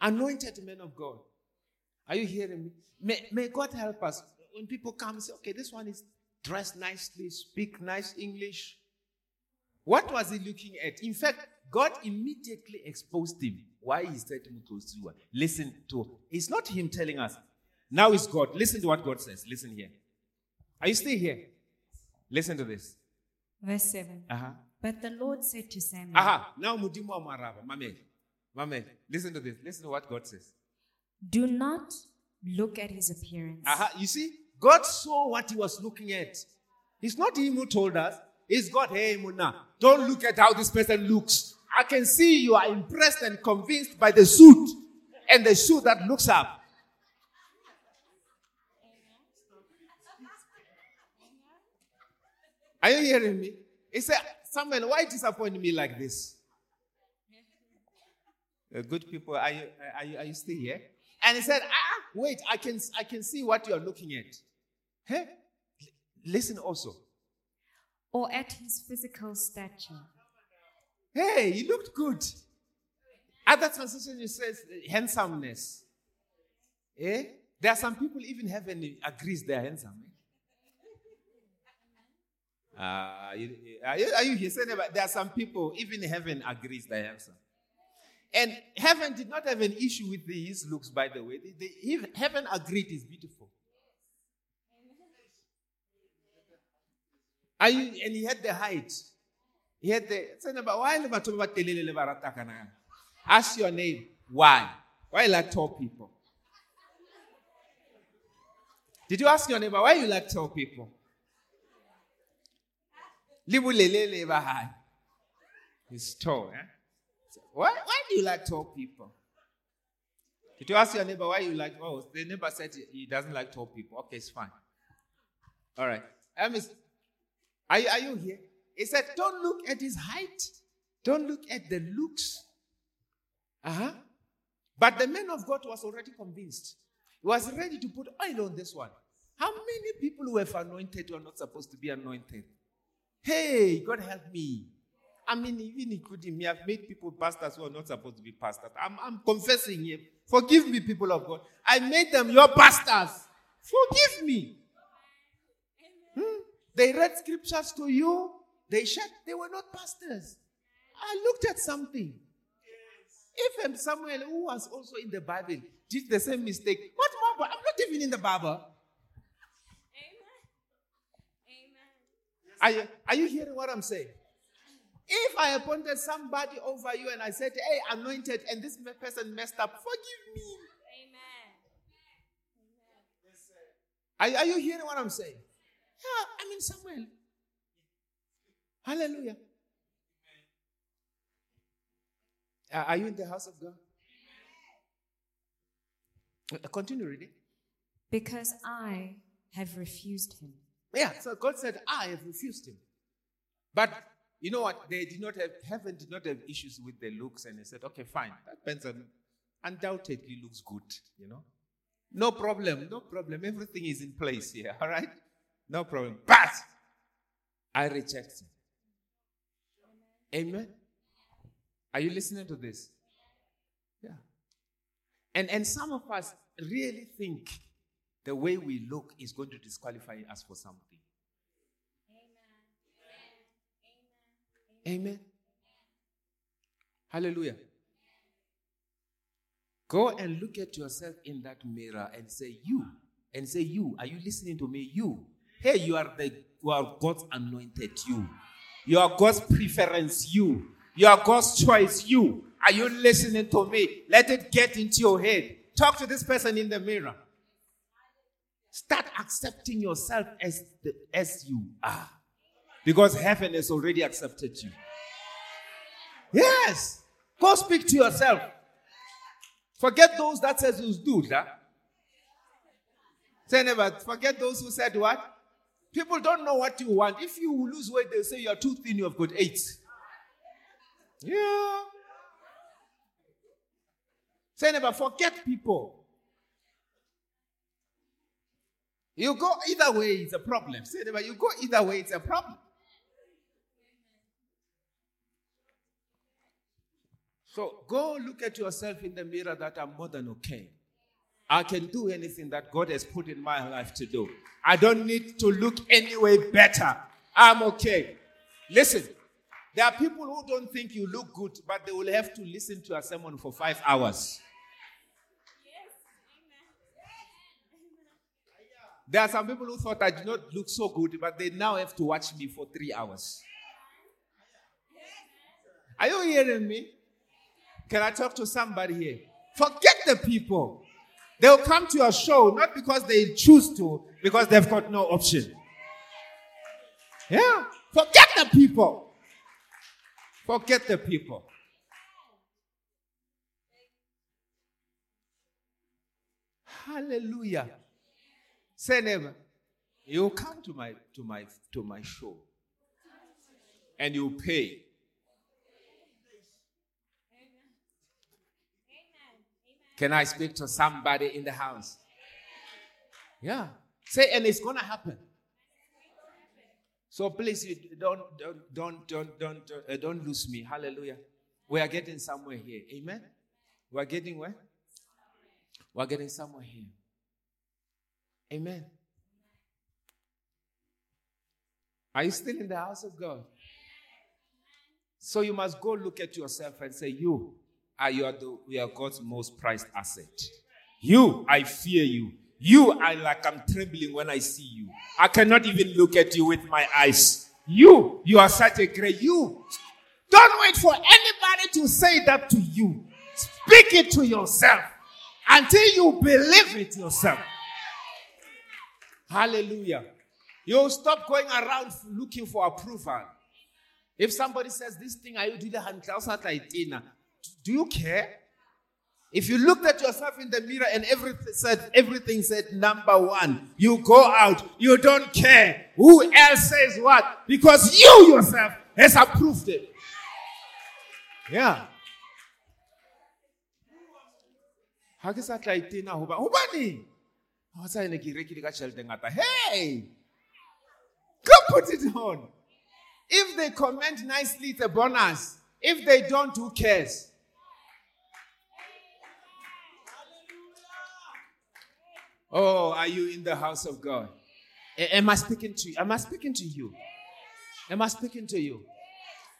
anointed men of god are you hearing me? May, may God help us. When people come and say, okay, this one is dressed nicely, speak nice English. What was he looking at? In fact, God immediately exposed him. Why he said Mutosiwa. Listen to it's not him telling us. Now it's God. Listen to what God says. Listen here. Are you still here? Listen to this. Verse 7. Uh-huh. But the Lord said to Samuel, Aha. Now Mudimu Amarava. Mamel. Mamel. Listen to this. Listen to what God says. Do not look at his appearance. Aha, you see, God saw what he was looking at. It's not him who told us. It's God. Hey, Muna, don't look at how this person looks. I can see you are impressed and convinced by the suit and the shoe that looks up. Are you hearing me? He said, Samuel, why disappoint me like this? Uh, good people, are you, are, you, are you still here? And he said, Ah, wait, I can, I can see what you're looking at. Hey, listen also. Or at his physical stature. Hey, he looked good. Other translation it says uh, handsomeness. Eh? There are some people even heaven agrees they're handsome. Eh? Uh, you- are, you, are you here? Saying about- There are some people even heaven agrees they're handsome. And heaven did not have an issue with his looks, by the way. The- the- heaven agreed he's beautiful. Are you, and he had the height. He had the. Ask your name. Why? Why you like tall people? Did you ask your neighbor why you like tall people? He's tall, eh? Why, why do you like tall people? Did you ask your neighbor why you like? Oh, the neighbor said he doesn't like tall people. Okay, it's fine. All right. Um, are, you- are you here? He said, don't look at his height. Don't look at the looks. Uh-huh. But the man of God was already convinced. He was ready to put oil on this one. How many people who have anointed who are not supposed to be anointed? Hey, God help me. I mean, even including me, I've made people pastors who are not supposed to be pastors. I'm, I'm confessing here. Forgive me, people of God. I made them your pastors. Forgive me. Hmm? They read scriptures to you. They shared. They were not pastors. I looked at something. If Samuel, who was also in the Bible, did the same mistake, what more? I'm not even in the Bible. Amen. Amen. Are you, are you hearing what I'm saying? If I appointed somebody over you and I said, hey, anointed, and this person messed up, forgive me. Are, are you hearing what I'm saying? Yeah, I mean, Samuel. Hallelujah. Uh, Are you in the house of God? Uh, Continue reading. Because I have refused him. Yeah, so God said, I have refused him. But you know what? They did not have, heaven did not have issues with the looks, and they said, okay, fine. That person undoubtedly looks good, you know? No problem, no problem. Everything is in place here, all right? No problem. But I reject him. Amen. Are you listening to this? Yeah. And and some of us really think the way we look is going to disqualify us for something. Amen. Hallelujah. Go and look at yourself in that mirror and say, You. And say, You. Are you listening to me? You. Hey, you are the you are God's anointed you. You are God's preference you. You are God's choice you. Are you listening to me? Let it get into your head. Talk to this person in the mirror. Start accepting yourself as the, as you are. Because heaven has already accepted you. Yes. Go speak to yourself. Forget those that says you do that. Say never. Forget those who said what? People don't know what you want. If you lose weight, they say you're too thin, you have got eight. Yeah. Say never. Forget people. You go either way, it's a problem. Say never. You go either way, it's a problem. So go look at yourself in the mirror that I'm more than okay. I can do anything that God has put in my life to do. I don't need to look any way better. I'm okay. Listen, there are people who don't think you look good, but they will have to listen to a sermon for five hours. There are some people who thought I did not look so good, but they now have to watch me for three hours. Are you hearing me? Can I talk to somebody here? Forget the people. They'll come to your show not because they choose to, because they've got no option. Yeah. Forget the people. Forget the people. Hallelujah. Say never. You come to my to my to my show and you pay. Can I speak to somebody in the house? Yeah. Say, and it's gonna happen. So please, don't don't don't don't don't don't, uh, don't lose me. Hallelujah. We are getting somewhere here. Amen. We are getting where? We are getting somewhere here. Amen. Are you still in the house of God? So you must go look at yourself and say, You are you are the you are God's most prized asset. You, I fear you. You are like I'm trembling when I see you. I cannot even look at you with my eyes. You, you are such a great you. Don't wait for anybody to say that to you. Speak it to yourself until you believe it yourself. Hallelujah. You'll stop going around looking for approval. If somebody says this thing, I you doing the Do you care? If you looked at yourself in the mirror and everything said everything said number one, you go out, you don't care. Who else says what? Because you yourself has approved it. Yeah. ngata. Hey! Go put it on. If they comment nicely it's a bonus. If they don't who cares Oh, are you in the house of God? Am I speaking to you? Am I speaking to you? Am I speaking to you?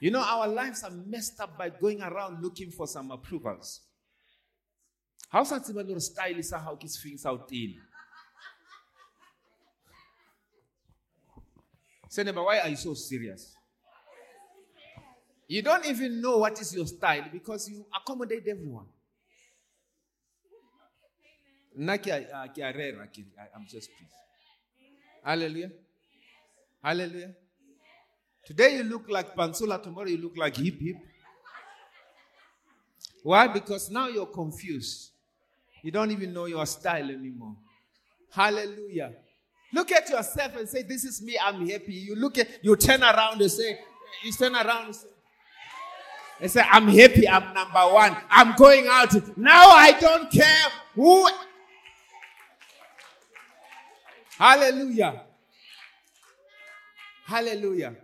You know, our lives are messed up by going around looking for some approvals. How sa tseba le style sa hao ke sefeng sa tene? Seneba, why are you so serious? You don't even know what is your style because you accommodate everyone. Naki I'm just pleased. Hallelujah. Hallelujah. Today you look like Pantsula, tomorrow you look like Hip Hip. Why? Because now you're confused. You don't even know your style anymore. Hallelujah. Look at yourself and say, This is me, I'm happy. You look at you turn around and say, you turn around and say, and say, I'm happy, I'm number one. I'm going out. Now I don't care who Hallelujah. Hallelujah.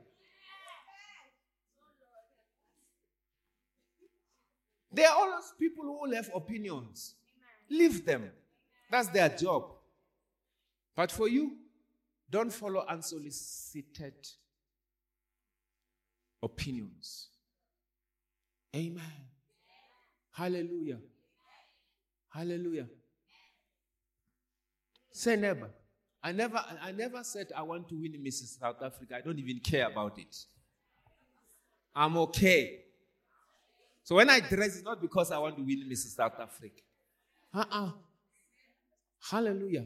There are always people who have opinions. Leave them. That's their job. But for you, don't follow unsolicited opinions. Amen. Hallelujah. Hallelujah. Say never. I never I never said I want to win Mrs. South Africa. I don't even care about it. I'm okay. So when I dress, it's not because I want to win Mrs. South Africa. Uh-uh. Hallelujah.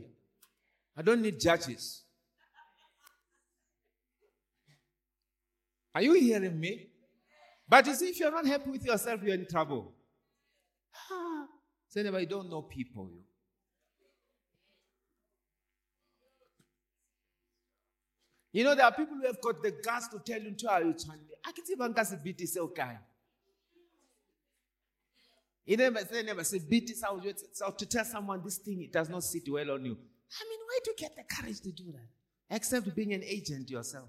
I don't need judges. Are you hearing me? But you see, if you're not happy with yourself, you're in trouble. [SIGHS] Say never, you don't know people. You. You know, there are people who have got the guts to tell you, to. I can see Bankasi beat is okay. You never say, never say, beat it out. So to tell someone this thing, it does not sit well on you. I mean, where do you get the courage to do that? Except being an agent yourself.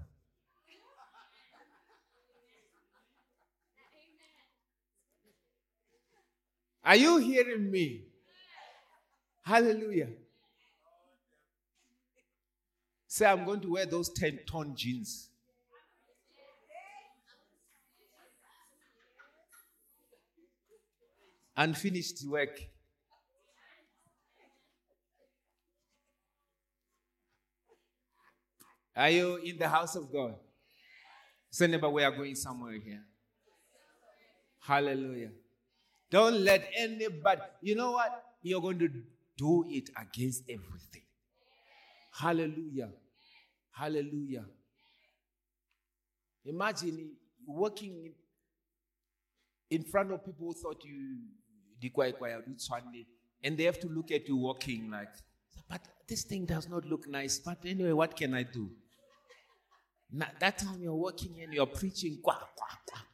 Are you hearing me? Hallelujah. Say, I'm going to wear those 10 ton jeans. Unfinished work. Are you in the house of God? Say, neighbor, we are going somewhere here. Hallelujah. Don't let anybody, you know what? You're going to do it against everything. Hallelujah. Hallelujah. Imagine working in front of people who thought you and they have to look at you walking like, but this thing does not look nice. But anyway, what can I do? Now, that time you're walking and you're preaching, quack, quack, quack.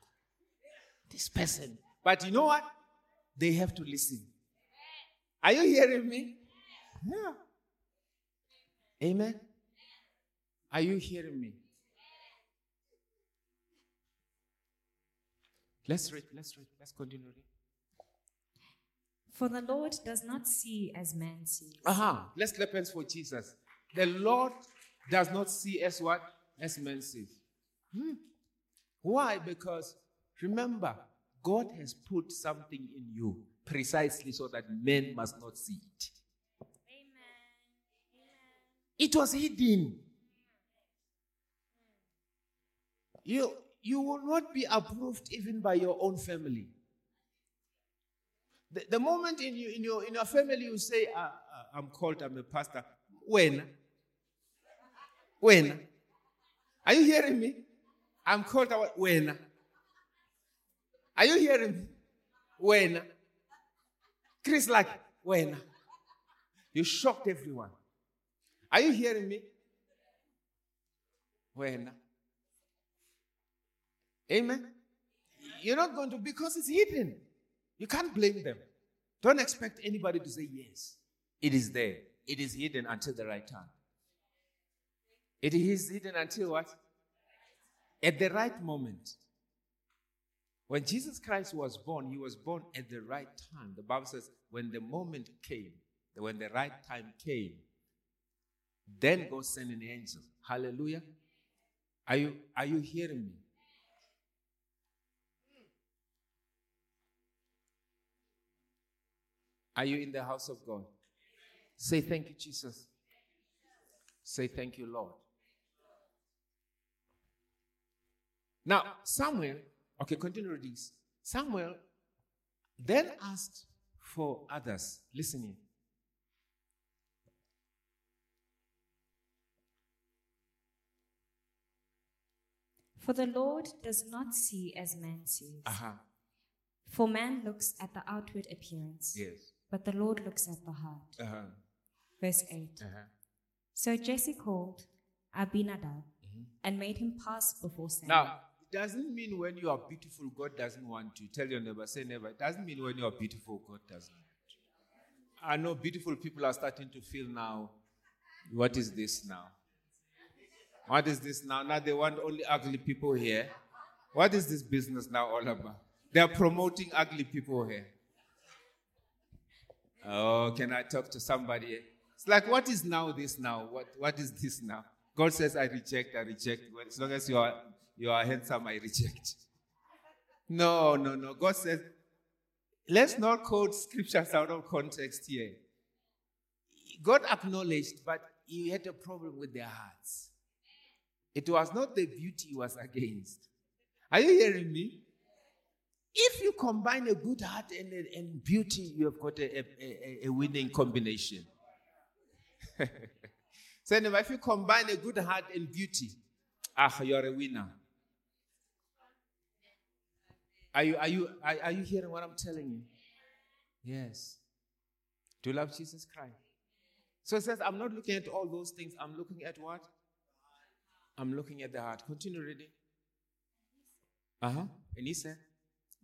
This person. But you know what? They have to listen. Are you hearing me? Yeah. Amen. Are you hearing me? Let's read, let's read, let's continue reading. For the Lord does not see as man sees. Aha, uh-huh. let's clap hands for Jesus. The Lord does not see as what? As man sees. Hmm. Why? Because remember, God has put something in you precisely so that men must not see it. Amen. It was hidden. You, you will not be approved even by your own family. The, the moment in, you, in, your, in your family you say, uh, uh, I'm called, I'm a pastor. When? When? Are you hearing me? I'm called, when? Are you hearing me? When? Chris, like, when? You shocked everyone. Are you hearing me? When? Amen. You're not going to because it's hidden. You can't blame them. Don't expect anybody to say yes. It is there. It is hidden until the right time. It is hidden until what? At the right moment. When Jesus Christ was born, he was born at the right time. The Bible says, when the moment came, when the right time came, then God sent an angel. Hallelujah. Are you, are you hearing me? Are you in the house of God? Say thank you, Jesus. Say thank you, Lord. Now, Samuel Okay, continue this. Samuel then asked for others. Listening. For the Lord does not see as man sees. Uh-huh. For man looks at the outward appearance. Yes. But the Lord looks at the heart. Uh-huh. Verse 8. Uh-huh. So Jesse called Abinadab mm-hmm. and made him pass before Samuel. Now, it doesn't mean when you are beautiful, God doesn't want to. Tell your neighbor, say never. It doesn't mean when you are beautiful, God doesn't want I know beautiful people are starting to feel now, what is this now? What is this now? Now they want only ugly people here. What is this business now all about? They are promoting ugly people here. Oh, can I talk to somebody? It's like, what is now this now? What, what is this now? God says, I reject, I reject. As long as you are You are handsome, I reject. No, no, no. God says, let's not quote scriptures out of context here. God acknowledged, but he had a problem with their hearts. It was not the beauty he was against. Are you hearing me? If you combine a good heart and, and beauty, you have got a, a, a winning combination. [LAUGHS] so, anyway, if you combine a good heart and beauty, ah, you're a winner. Are you, are, you, are, are you hearing what I'm telling you? Yes. Do you love Jesus Christ? So it says, I'm not looking at all those things. I'm looking at what? I'm looking at the heart. Continue reading. Uh huh. And he said,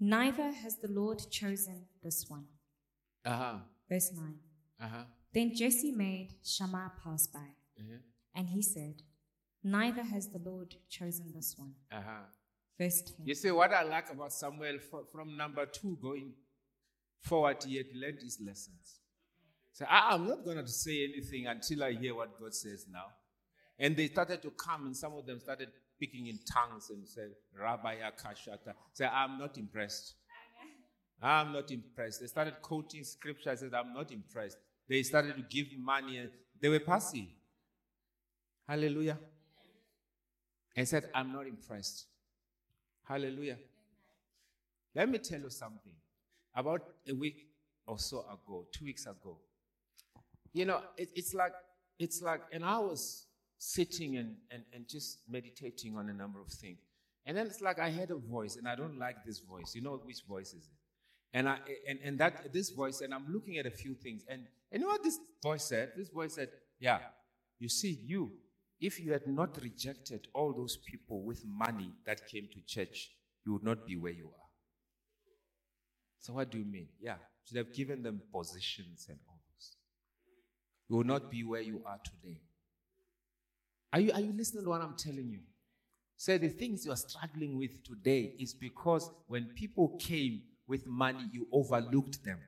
Neither has the Lord chosen this one. Uh huh. Verse 9. Uh huh. Then Jesse made Shammah pass by, Uh and he said, Neither has the Lord chosen this one. huh. Verse 10. You see, what I like about Samuel fro- from number two going forward, he had learned his lessons. So I, I'm not going to say anything until I hear what God says now. And they started to come, and some of them started speaking in tongues and said, Rabbi Akashata. Say, I'm not impressed. I'm not impressed. They started quoting scripture. I said, I'm not impressed. They started to give money, and they were passive. Hallelujah. I said, I'm not impressed. Hallelujah. Let me tell you something. About a week or so ago, two weeks ago, you know, it, it's like it's like, and I was sitting and, and, and just meditating on a number of things. And then it's like I heard a voice, and I don't like this voice. You know which voice is it? And I and, and that this voice, and I'm looking at a few things, and, and you know what this voice said? This voice said, Yeah, you see, you, if you had not rejected all those people with money that came to church, you would not be where you are. So what do you mean? Yeah, should have given them positions and all those. You will not be where you are today. Are you, are you listening to what I'm telling you? Say the things you are struggling with today is because when people came with money, you overlooked them.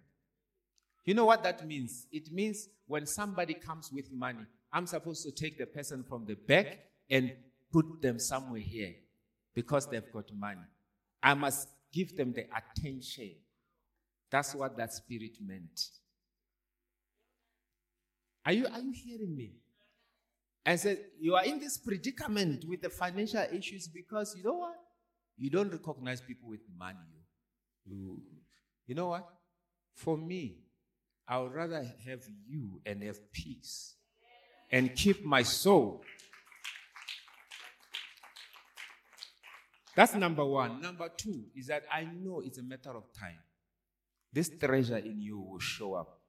You know what that means? It means when somebody comes with money, I'm supposed to take the person from the back and put them somewhere here because they've got money. I must give them the attention. That's what that spirit meant. Are you, are you hearing me? I said, You are in this predicament with the financial issues because you know what? You don't recognize people with money. You, you know what? For me, I would rather have you and have peace and keep my soul. That's number one. Number two is that I know it's a matter of time. This treasure in you will show up.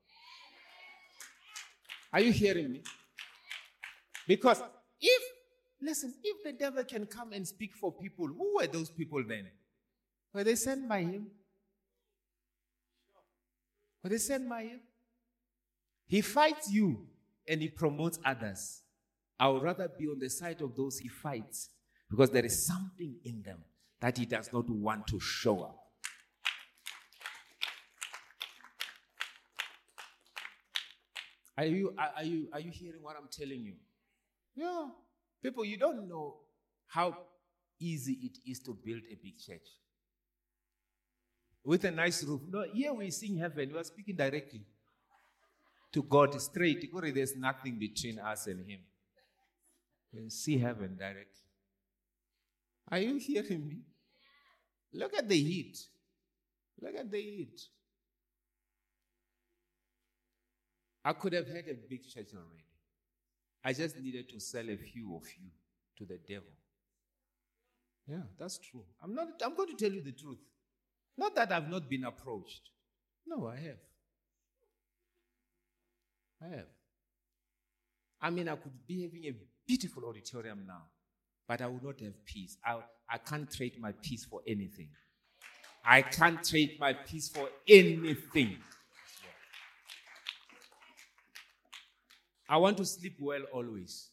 Are you hearing me? Because if, listen, if the devil can come and speak for people, who were those people then? Were they sent by him? Were they sent by him? He fights you and he promotes others. I would rather be on the side of those he fights because there is something in them that he does not want to show up. Are you, are, you, are you hearing what I'm telling you? Yeah. People, you don't know how easy it is to build a big church. With a nice roof. No, here we sing heaven. We are speaking directly to God straight. There's nothing between us and Him. We see heaven directly. Are you hearing me? Look at the heat. Look at the heat. I could have had a big church already. I just needed to sell a few of you to the devil. Yeah, that's true. I'm not I'm going to tell you the truth. Not that I've not been approached. No, I have. I have. I mean, I could be having a beautiful auditorium now, but I would not have peace. I, I can't trade my peace for anything. I can't trade my peace for anything. I want to sleep well always.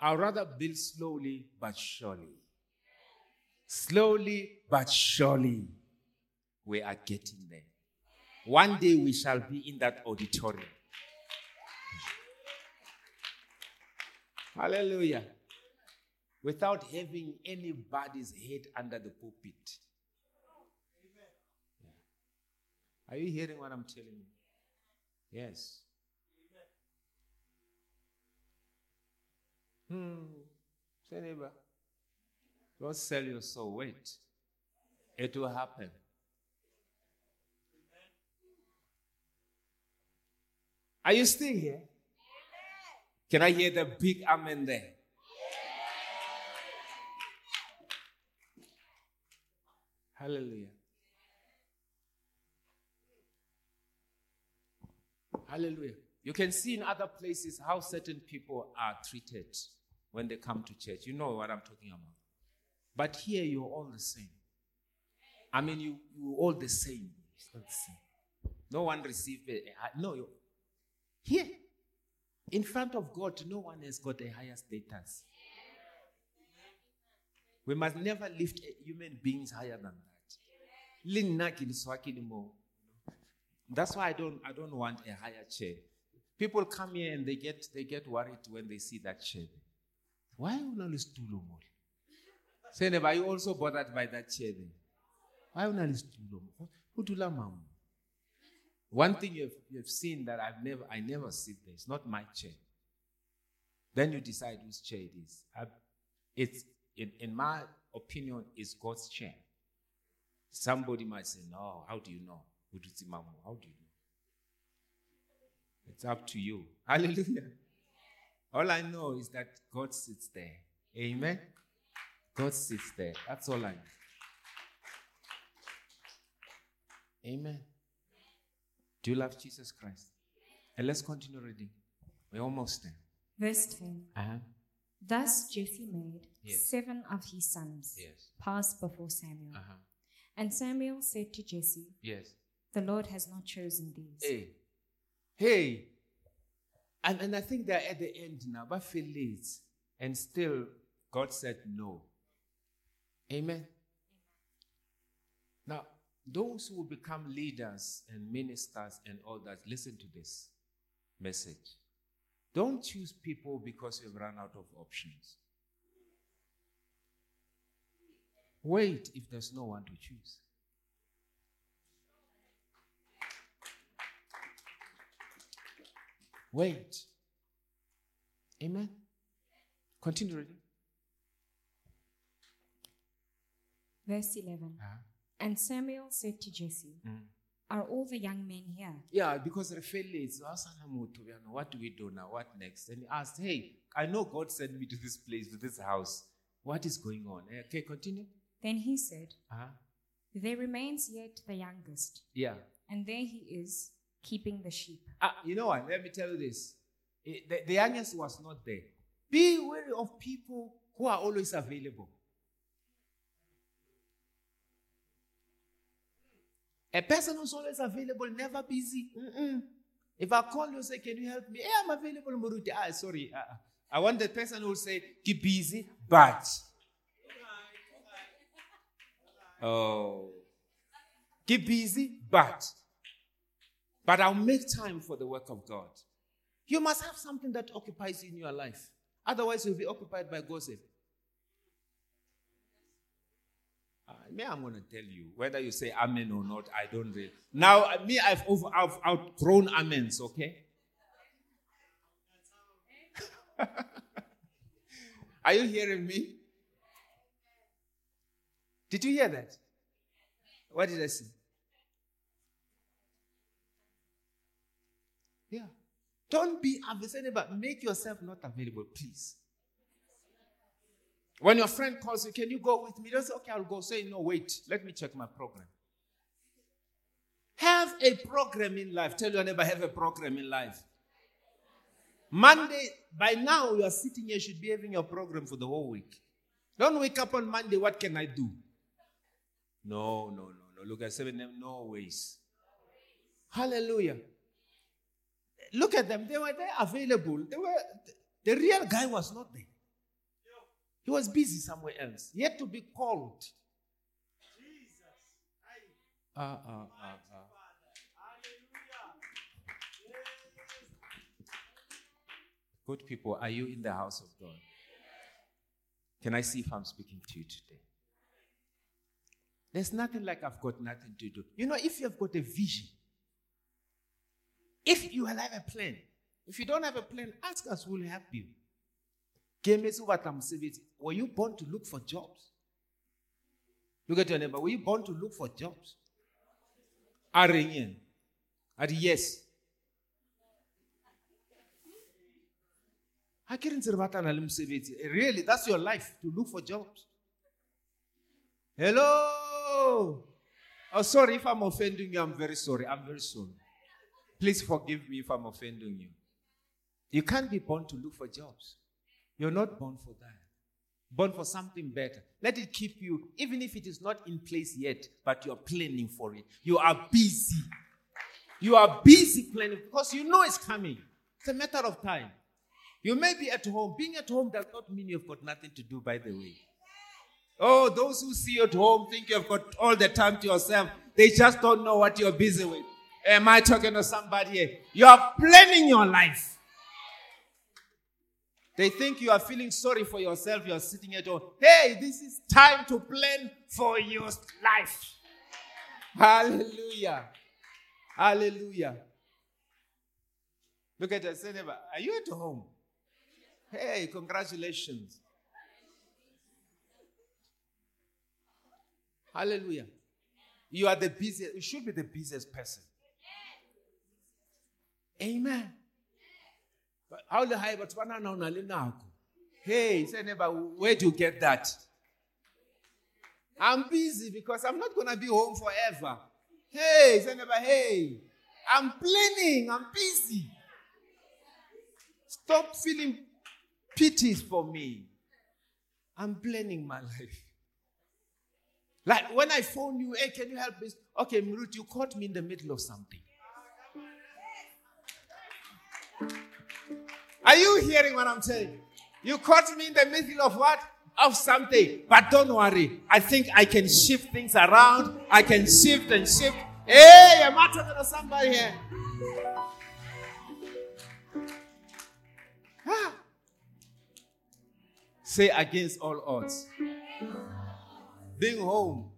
I'd rather build slowly but surely. Slowly but surely, we are getting there. One day we shall be in that auditorium. Hallelujah. without having anybody's head under the pulpit. Are you hearing what I'm telling you? Yes. Hmm. Say neighbor. Don't sell your soul. Wait. It will happen. Are you still here? Can I hear the big amen there? Hallelujah. Hallelujah. You can see in other places how certain people are treated when they come to church. You know what I'm talking about. But here you're all the same. I mean, you you all the same. The same. No one received it. No, you here in front of God, no one has got a higher status. We must never lift human beings higher than that. That's why I don't I don't want a higher chair. People come here and they get they get worried when they see that chair. Why only stool more? Say, are you also bothered by that chair then? Why only stool more? One thing you've, you've seen that I've never I never sit there. It's not my chair. Then you decide whose chair it is. It's in, in my opinion, it's God's chair. Somebody might say, No, how do you know? How do you know? It's up to you. [LAUGHS] Hallelujah. All I know is that God sits there. Amen. God sits there. That's all I know. Amen. Do you love Jesus Christ? And let's continue reading. We're almost there. Verse 10. Uh-huh. Thus Jesse made Yes. seven of his sons Yes. pass before Samuel. Uh-huh. And Samuel said to Jesse, Yes. The Lord has not chosen these. Hey. Hey. And, and I think they're at the end now, but feel Phillies. And still, God said no. Amen. Now, those who become leaders and ministers and all that, listen to this message. Don't choose people because you've run out of options. Wait if there's no one to choose. Wait. Amen. Continue reading. Verse 11. Uh-huh. And Samuel said to Jesse, Mm. Are all the young men here? Yeah, because Rafael is what do we do now? What next? And he asked, Hey, I know God sent me to this place, to this house. What is going on? Eh, Okay, continue. Then he said, Uh-huh. There remains yet the youngest, Yeah. and there he is, keeping the sheep. Ah, you know what? Let me tell you this. Eh, The, the youngest was not there. Be wary of people who are always available. A person who's always available, never busy. Mm-mm. If I call you, say, Can you help me? Yeah, I'm available, Muruti. Ah, sorry. ah. I want the person who will say, Keep busy, but. Oh. Keep busy, but. But I'll make time for the work of God. You must have something that occupies you in your life. Otherwise, you'll be occupied by gossip. Uh, me, I'm going to tell you, whether you say amen or not, I don't really. Now, uh, me, I've, over, I've outgrown amens, okay? [LAUGHS] Are you hearing me? Did you hear that? What did I say? Don't be available, but make yourself not available, please. When your friend calls you, can you go with me? Don't say, okay, I'll go. Say, no, wait, let me check my program. Have a program in life. Tell your neighbor, have a program in life. Monday, by now, you are sitting here, should be having your program for the whole week. Don't wake up on Monday, what can I do? No, no, no, no. Look at seven, no ways. Hallelujah. Look at them. They were there available. They were the real guy was not there. He was busy somewhere else. He had to be called. Ah, ah, ah, ah. Good people, are you in the house of God? Can I see if I'm speaking to you today? There's nothing like I've got nothing to do. You know, if you've got a vision, if you have a plan, if you don't have a plan, ask us, we'll help you. Were you born to look for jobs? Look at your neighbor. Were you born to look for jobs? Arenyen. At yes. Really, that's your life to look for jobs. Hello. Oh, sorry if I'm offending you. I'm very sorry. I'm very sorry. Please forgive me if I'm offending you. You can't be born to look for jobs. You're not born for that. Born for something better. Let it keep you, even if it is not in place yet, but you're planning for it. You are busy. You are busy planning because you know it's coming. It's a matter of time. You may be at home. Being at home does not mean you've got nothing to do, by the way. Oh, those who see you at home think you've got all the time to yourself. They just don't know what you're busy with. Am I talking to somebody here? You are planning your life. They think you are feeling sorry for yourself. You are sitting at home. Hey, this is time to plan for your life. Hallelujah. Hallelujah. Look at us. Say, neighbor, are you at home? Hey, congratulations. Hallelujah. You are the busiest, you should be the busiest person. Amen. But how the high but one now Hey, say neighbor, where do you get that? I'm busy because I'm not gonna be home forever. Hey, say neighbor, hey, I'm planning, I'm busy. Stop feeling pities for me. I'm planning my life. Like when I phone you, hey, can you help me? Okay, Mrut, you caught me in the middle of something. Are you hearing what I'm saying? You caught me in the middle of what? Of something. But don't worry. I think I can shift things around. I can shift and shift. Hey, I'm talking to somebody here. Ah. Say against all odds. Being home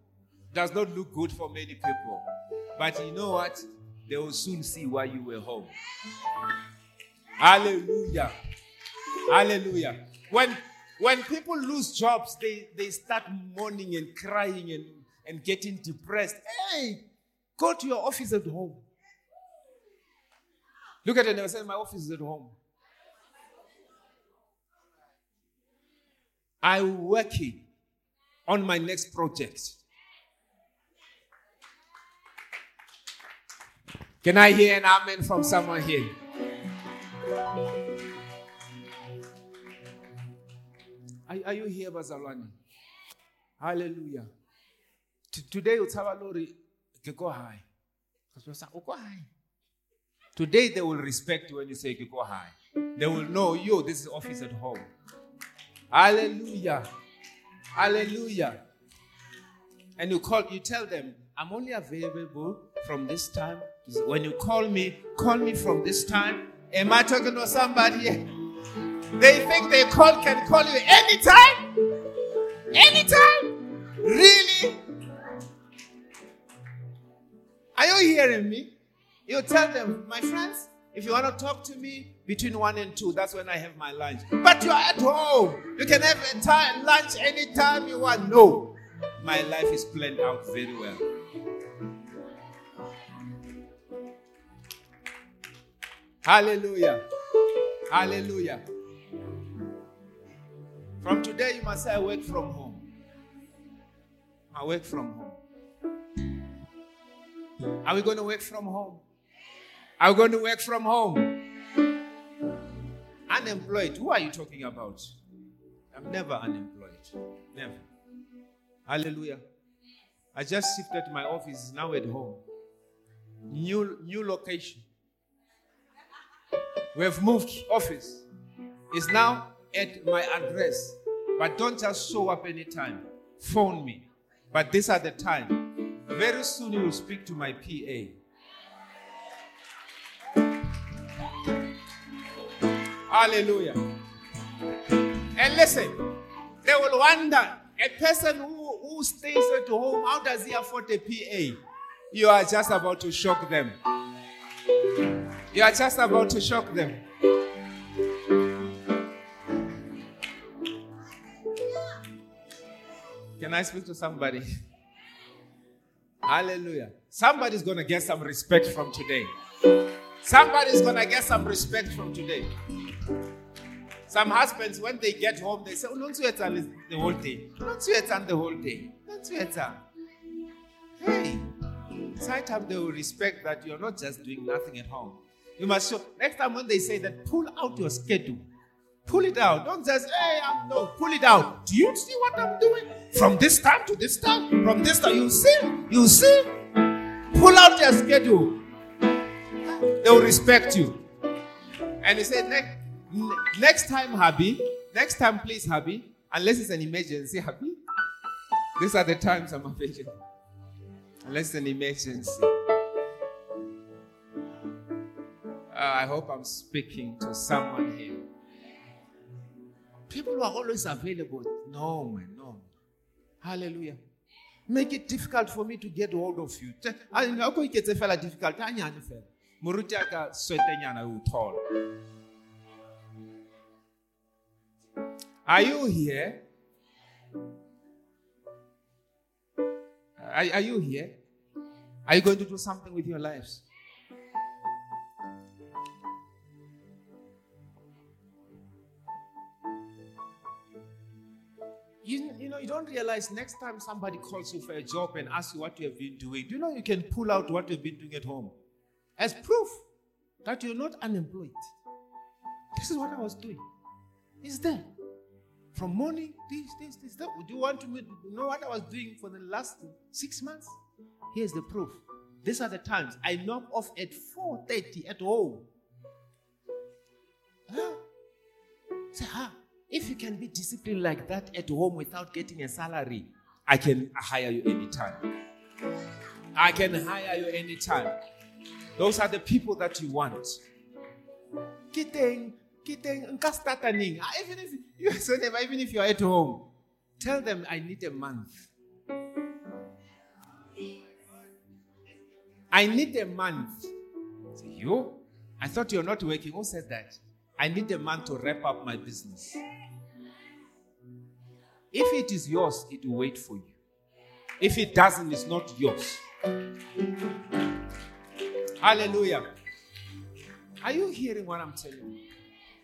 does not look good for many people. But you know what? They will soon see why you were home. Hallelujah. Hallelujah. When when people lose jobs, they, they start mourning and crying and, and getting depressed. Hey, go to your office at home. Look at it and say, My office is at home. I'm working on my next project. Can I hear an amen from someone here? Are, are you here, Bazalwani? Hallelujah. Today, Lori, go high. Today, they will respect you when you say go high. They will know you, this is office at home. Hallelujah. Hallelujah. And you call, you tell them, I'm only available from this time. When you call me, call me from this time. Am I talking to somebody? They think they call can call you anytime. Anytime. Really? Are you hearing me? You tell them, my friends, if you want to talk to me between one and two, that's when I have my lunch. But you're at home. You can have a time, lunch anytime you want. No. My life is planned out very well. Hallelujah. Hallelujah. From today, you must say, I work from home. I work from home. Are we going to work from home? Are we going to work from home? Unemployed. Who are you talking about? I'm never unemployed. Never. Hallelujah. I just shifted my office now at home. New new location. We have moved office. It's now at my address. But don't just show up anytime. Phone me. But these are the time. Very soon you will speak to my PA. Hallelujah. And listen, They will wonder a person who, who stays at home, how does he afford a PA? You are just about to shock them. You are just about to shock them. Can I speak to somebody? Hallelujah. Somebody's going to get some respect from today. Somebody's going to get some respect from today. Some husbands, when they get home, they say, Oh, don't sweat on the whole day. Don't sweat on the whole day. Don't sweat on. Hey, it's high time they will respect that you're not just doing nothing at home. You must show. Next time when they say that, pull out your schedule. Pull it out. Don't just, hey, I'm no, pull it out. Do you see what I'm doing? From this time to this time, from this time, you see, you see. Pull out your schedule. They will respect you. And he said, next, next time, hubby, next time, please, hubby, unless it's an emergency, hubby. These are the times I'm available. Unless it's an emergency. Uh, I hope I'm speaking to someone here. People are always available. No, man, no. Hallelujah. Make it difficult for me to get hold of you. I know it gets fella difficult. Aka swetenyana uthola. Are you here? Are, are you here? Are you going to do something with your lives? Know, you don't realize next time somebody calls you for a job and asks you what you have been doing, do you know you can pull out what you've been doing at home as proof that you're not unemployed? This is what I was doing. It's there. From morning, this, this, this, that. Do you want to know what I was doing for the last six months? Here's the proof. These are the times. I knock off at 4.30 at home. Huh? Say, ah, if you can be disciplined like that at home without getting a salary, I can hire you anytime. I can hire you anytime. Those are the people that you want. Ah, even if you [LAUGHS] so never, even if you're at home, tell them I need a month. I need a month. You? I thought you're not working. Who said that? I need a man to wrap up my business. If it is yours, it will wait for you. If it doesn't, it's not yours. Hallelujah. Are you hearing what I'm telling you?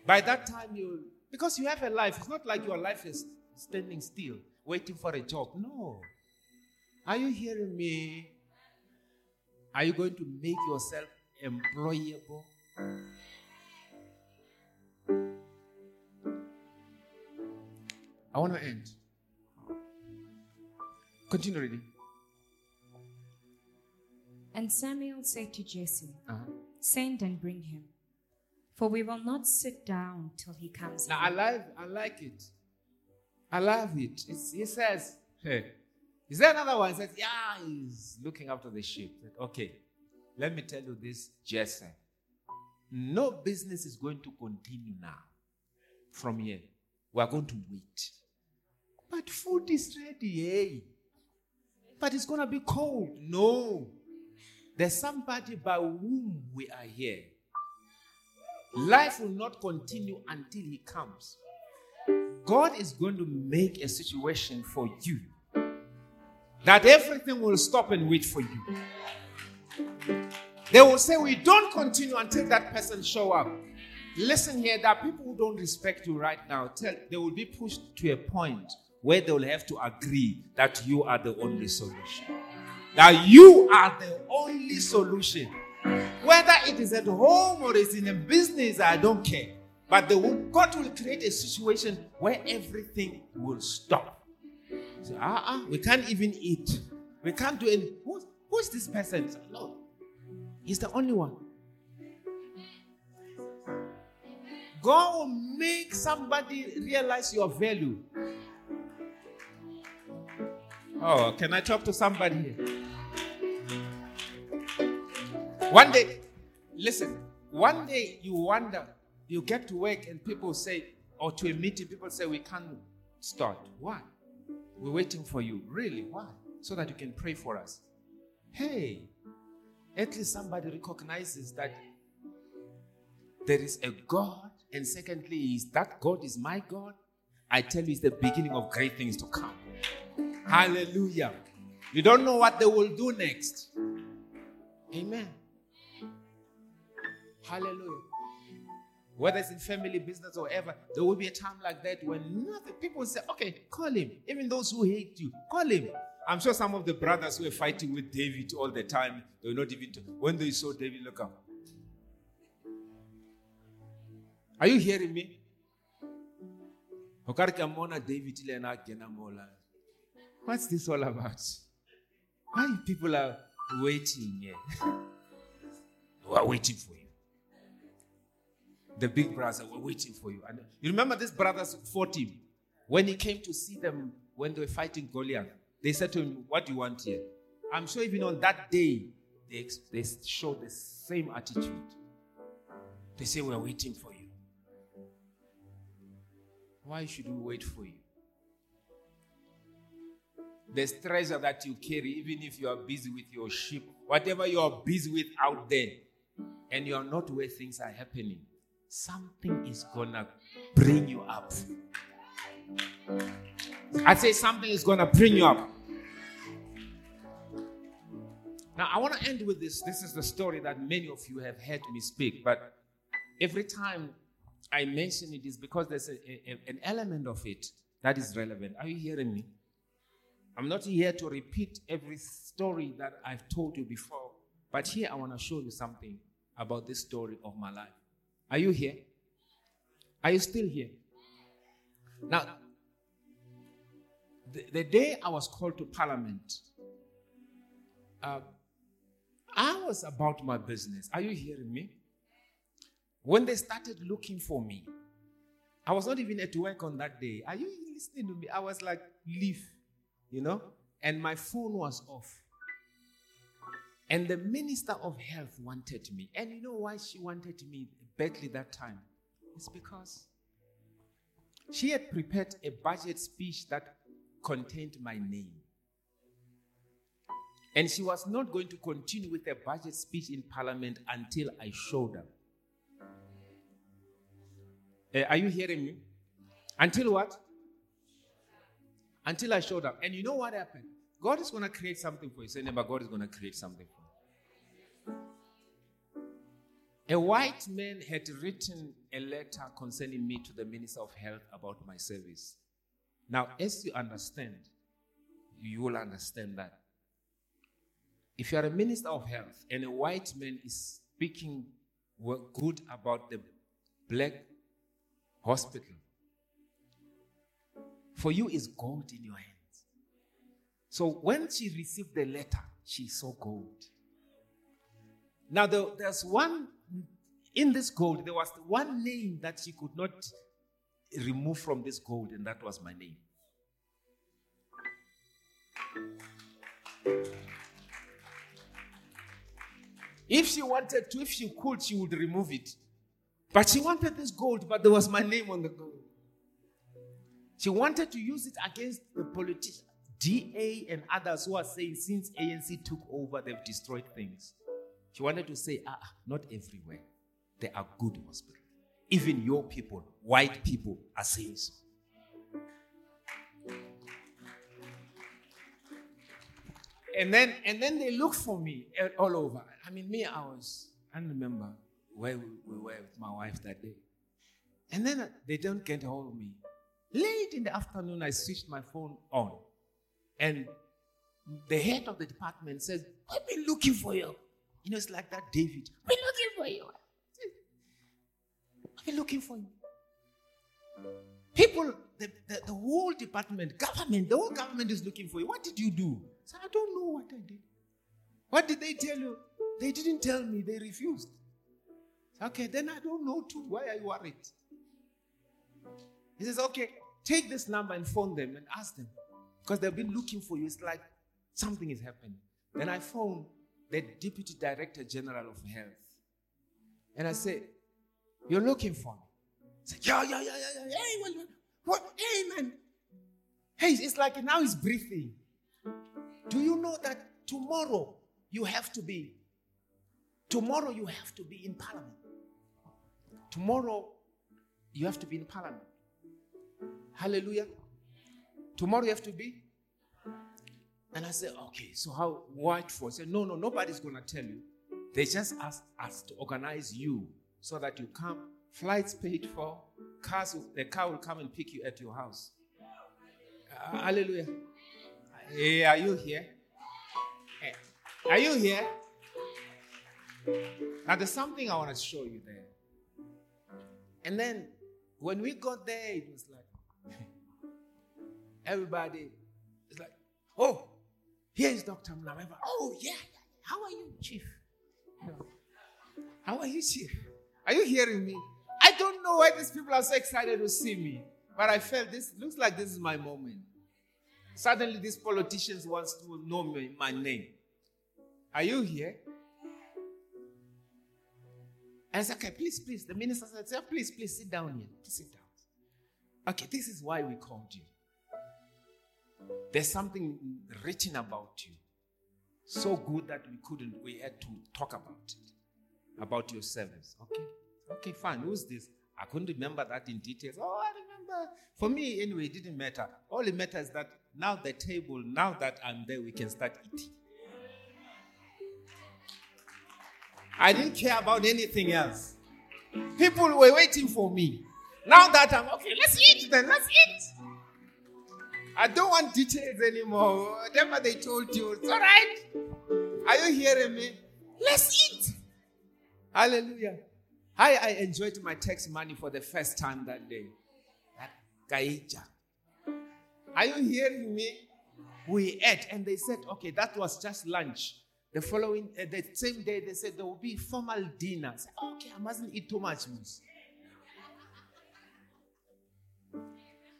By that time, you because you have a life. It's not like your life is standing still, waiting for a job. No. Are you hearing me? Are you going to make yourself employable? I want to end. Continue reading. And Samuel said to Jesse, Uh-huh. Send and bring him, for we will not sit down till he comes. Now I like I like it. I love it. It's, he says, hey. Is there another one? He says, yeah, he's looking after the sheep. Okay, let me tell you this, Jesse. No business is going to continue now. From here, we are going to wait. But food is ready, hey. But it's going to be cold. No. There's somebody by whom we are here. Life will not continue until He comes. God is going to make a situation for you that everything will stop and wait for you. They will say, We don't continue until that person show up. Listen here, there are people who don't respect you right now. Tell, they will be pushed to a point where they will have to agree that you are the only solution. That you are the only solution. Whether it is at home or it's in a business, I don't care. But the, God will create a situation where everything will stop. So, uh-uh, we can't even eat. We can't do any. Who, who's this person? Lord, he's the only one. God will make somebody realize your value. Oh, can I talk to somebody here? One day, listen, one day you wonder, you get to work and people say, or to a meeting, people say, we can't start. Why? We're waiting for you. Really? Why? So that you can pray for us. Hey, at least somebody recognizes that there is a God, and secondly, is that God is my God. I tell you, it's the beginning of great things to come. Hallelujah. You don't know what they will do next. Amen. Hallelujah. Whether it's in family, business, or whatever, there will be a time like that when nothing. People say, okay, call him. Even those who hate you, call him. I'm sure some of the brothers were fighting with David all the time, they were not even, when they saw David, look up. Are you hearing me? David What's this all about? Why people are waiting here? [LAUGHS] we are waiting for you. The big brother were waiting for you. And you remember these brothers fought him when he came to see them when they were fighting Goliath. They said to him, What do you want here? I'm sure even on that day, they, they showed the same attitude. They say, We're waiting for you. Why should we wait for you? There's treasure that you carry, even if you are busy with your sheep, whatever you are busy with out there, and you are not where things are happening, something is gonna bring you up. I say something is gonna bring you up. Now, I want to end with this. This is the story that many of you have heard me speak, but every time I mention it is because there's a, a, an element of it that is relevant. Are you hearing me? I'm not here to repeat every story that I've told you before, but here I want to show you something about this story of my life. Are you here? Are you still here? Now, the, the day I was called to Parliament, uh, I was about my business. Are you hearing me? When they started looking for me, I was not even at work on that day. Are you listening to me? I was like, leave, you know? And my phone was off. And the minister of health wanted me. And you know why she wanted me badly that time? It's because she had prepared a budget speech that contained my name. And she was not going to continue with a budget speech in parliament until I showed up. Uh, are you hearing me? Until what? Until I showed up. And you know what happened? God is going to create something for you. Say, neighbor, God is going to create something for you. A white man had written a letter concerning me to the Minister of Health about my service. Now, as you understand, you will understand that if you are a minister of health and a white man is speaking good about the black hospital, for you is gold in your hands. So when she received the letter, she saw gold. Now, there's one, in this gold, there was one name that she could not remove from this gold, and that was my name. If she wanted to, if she could, she would remove it. But she wanted this gold, but there was my name on the gold. She wanted to use it against the politicians, DA and others who are saying since ANC took over, they've destroyed things. She wanted to say, ah, not everywhere. There are good hospitals. Even your people, white people, are saying so. And then, and then they look for me all over. I mean, me, I was, I don't remember where we, we were with my wife that day. And then they don't get hold of me. Late in the afternoon, I switched my phone on. And the head of the department says, I've been looking for you. You know, it's like that David. We're looking for you. I've been looking for you. People, the, the, the, whole department, government, the whole government is looking for you. What did you do? I don't know what I did. What did they tell you? They didn't tell me. They refused. Okay, then I don't know too. Why are you worried? He says, okay, take this number and phone them and ask them. Because they've been looking for you. It's like something is happening. Then I phone the Deputy Director General of Health. And I say, You're looking for me? He said, Yeah, yeah, yeah, yeah, yeah. Hey, what? Hey, man. Hey, it's like now he's breathing. Do you know that tomorrow you have to be? Tomorrow you have to be in parliament. Tomorrow you have to be in parliament. Hallelujah. Tomorrow you have to be. And I said, okay, so how what for? I said, no, no, nobody's gonna tell you. They just asked us to organize you so that you come, flights paid for, cars, the car will come and pick you at your house. Uh, hallelujah. Hey, are you here? Eh, Are you here? Now, there's something I want to show you there. And then when we got there, it was like everybody is like, oh, here is Dr. Monama. Oh, yeah, yeah. How are you, Chief? How are you, Chief? Are you hearing me? I don't know why these people are so excited to see me, but I felt this looks like this is my moment. Suddenly, these politicians want to know me, my name. Are you here? And I said, okay, please, please. The minister said, "Sir, please, please sit down here. Please sit down. Okay, this is why we called you. There's something written about you. So good that we couldn't, we had to talk about it. About your service. Okay. Okay, fine. Who's this? I couldn't remember that in details. Oh, I remember. For me, anyway, it didn't matter. All it matters is that now the table, now that I'm there, we can start eating. I didn't care about anything else. People were waiting for me. Now that I'm okay, let's eat then, let's eat. I don't want details anymore. Whatever they told you, it's all right. Are you hearing me? Let's eat. Hallelujah. I, I enjoyed my tax money for the first time that day. That. Are you hearing me? We ate and they said, okay, that was just lunch. The following, uh, the same day, they said there will be formal dinner. I said, okay, I mustn't eat too much.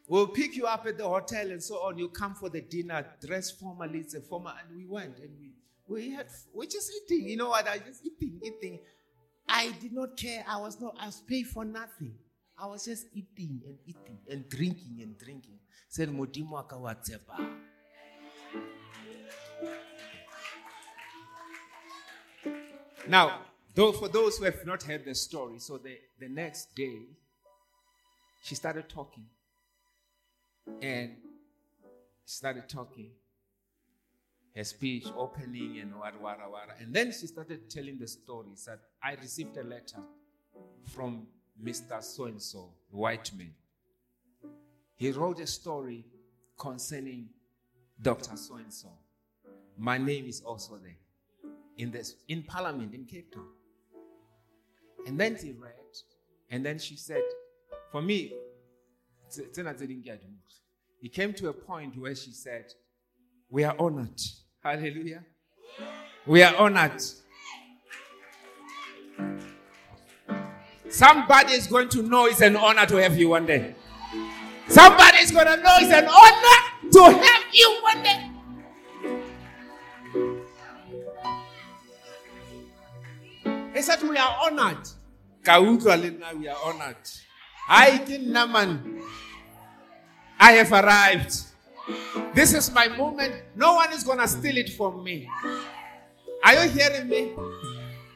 We'll pick you up at the hotel and so on. You come for the dinner, dress formally. It's a formal, and we went and we we had we're just eating. You know what? I just eating, eating. I did not care. I was not. I was paid for nothing. I was just eating and eating and drinking and drinking. Said. Now, though for those who have not heard the story, so the, the next day, she started talking. And started talking. Her speech opening and what, what, what. And then she started telling the stories that I received a letter from Mr. So and so, white man. He wrote a story concerning Dr. So and so. My name is also there in this in Parliament in Cape Town. And then she read, and then she said, for me, it came to a point where she said, We are honored. Hallelujah. We are honored. Somebody is going to know it's an honor to have you one day. Somebody is going to know it's an honor to have you one day. He said, We are honored. We are honored. I have arrived. This is my moment. No one is going to steal it from me. Are you hearing me?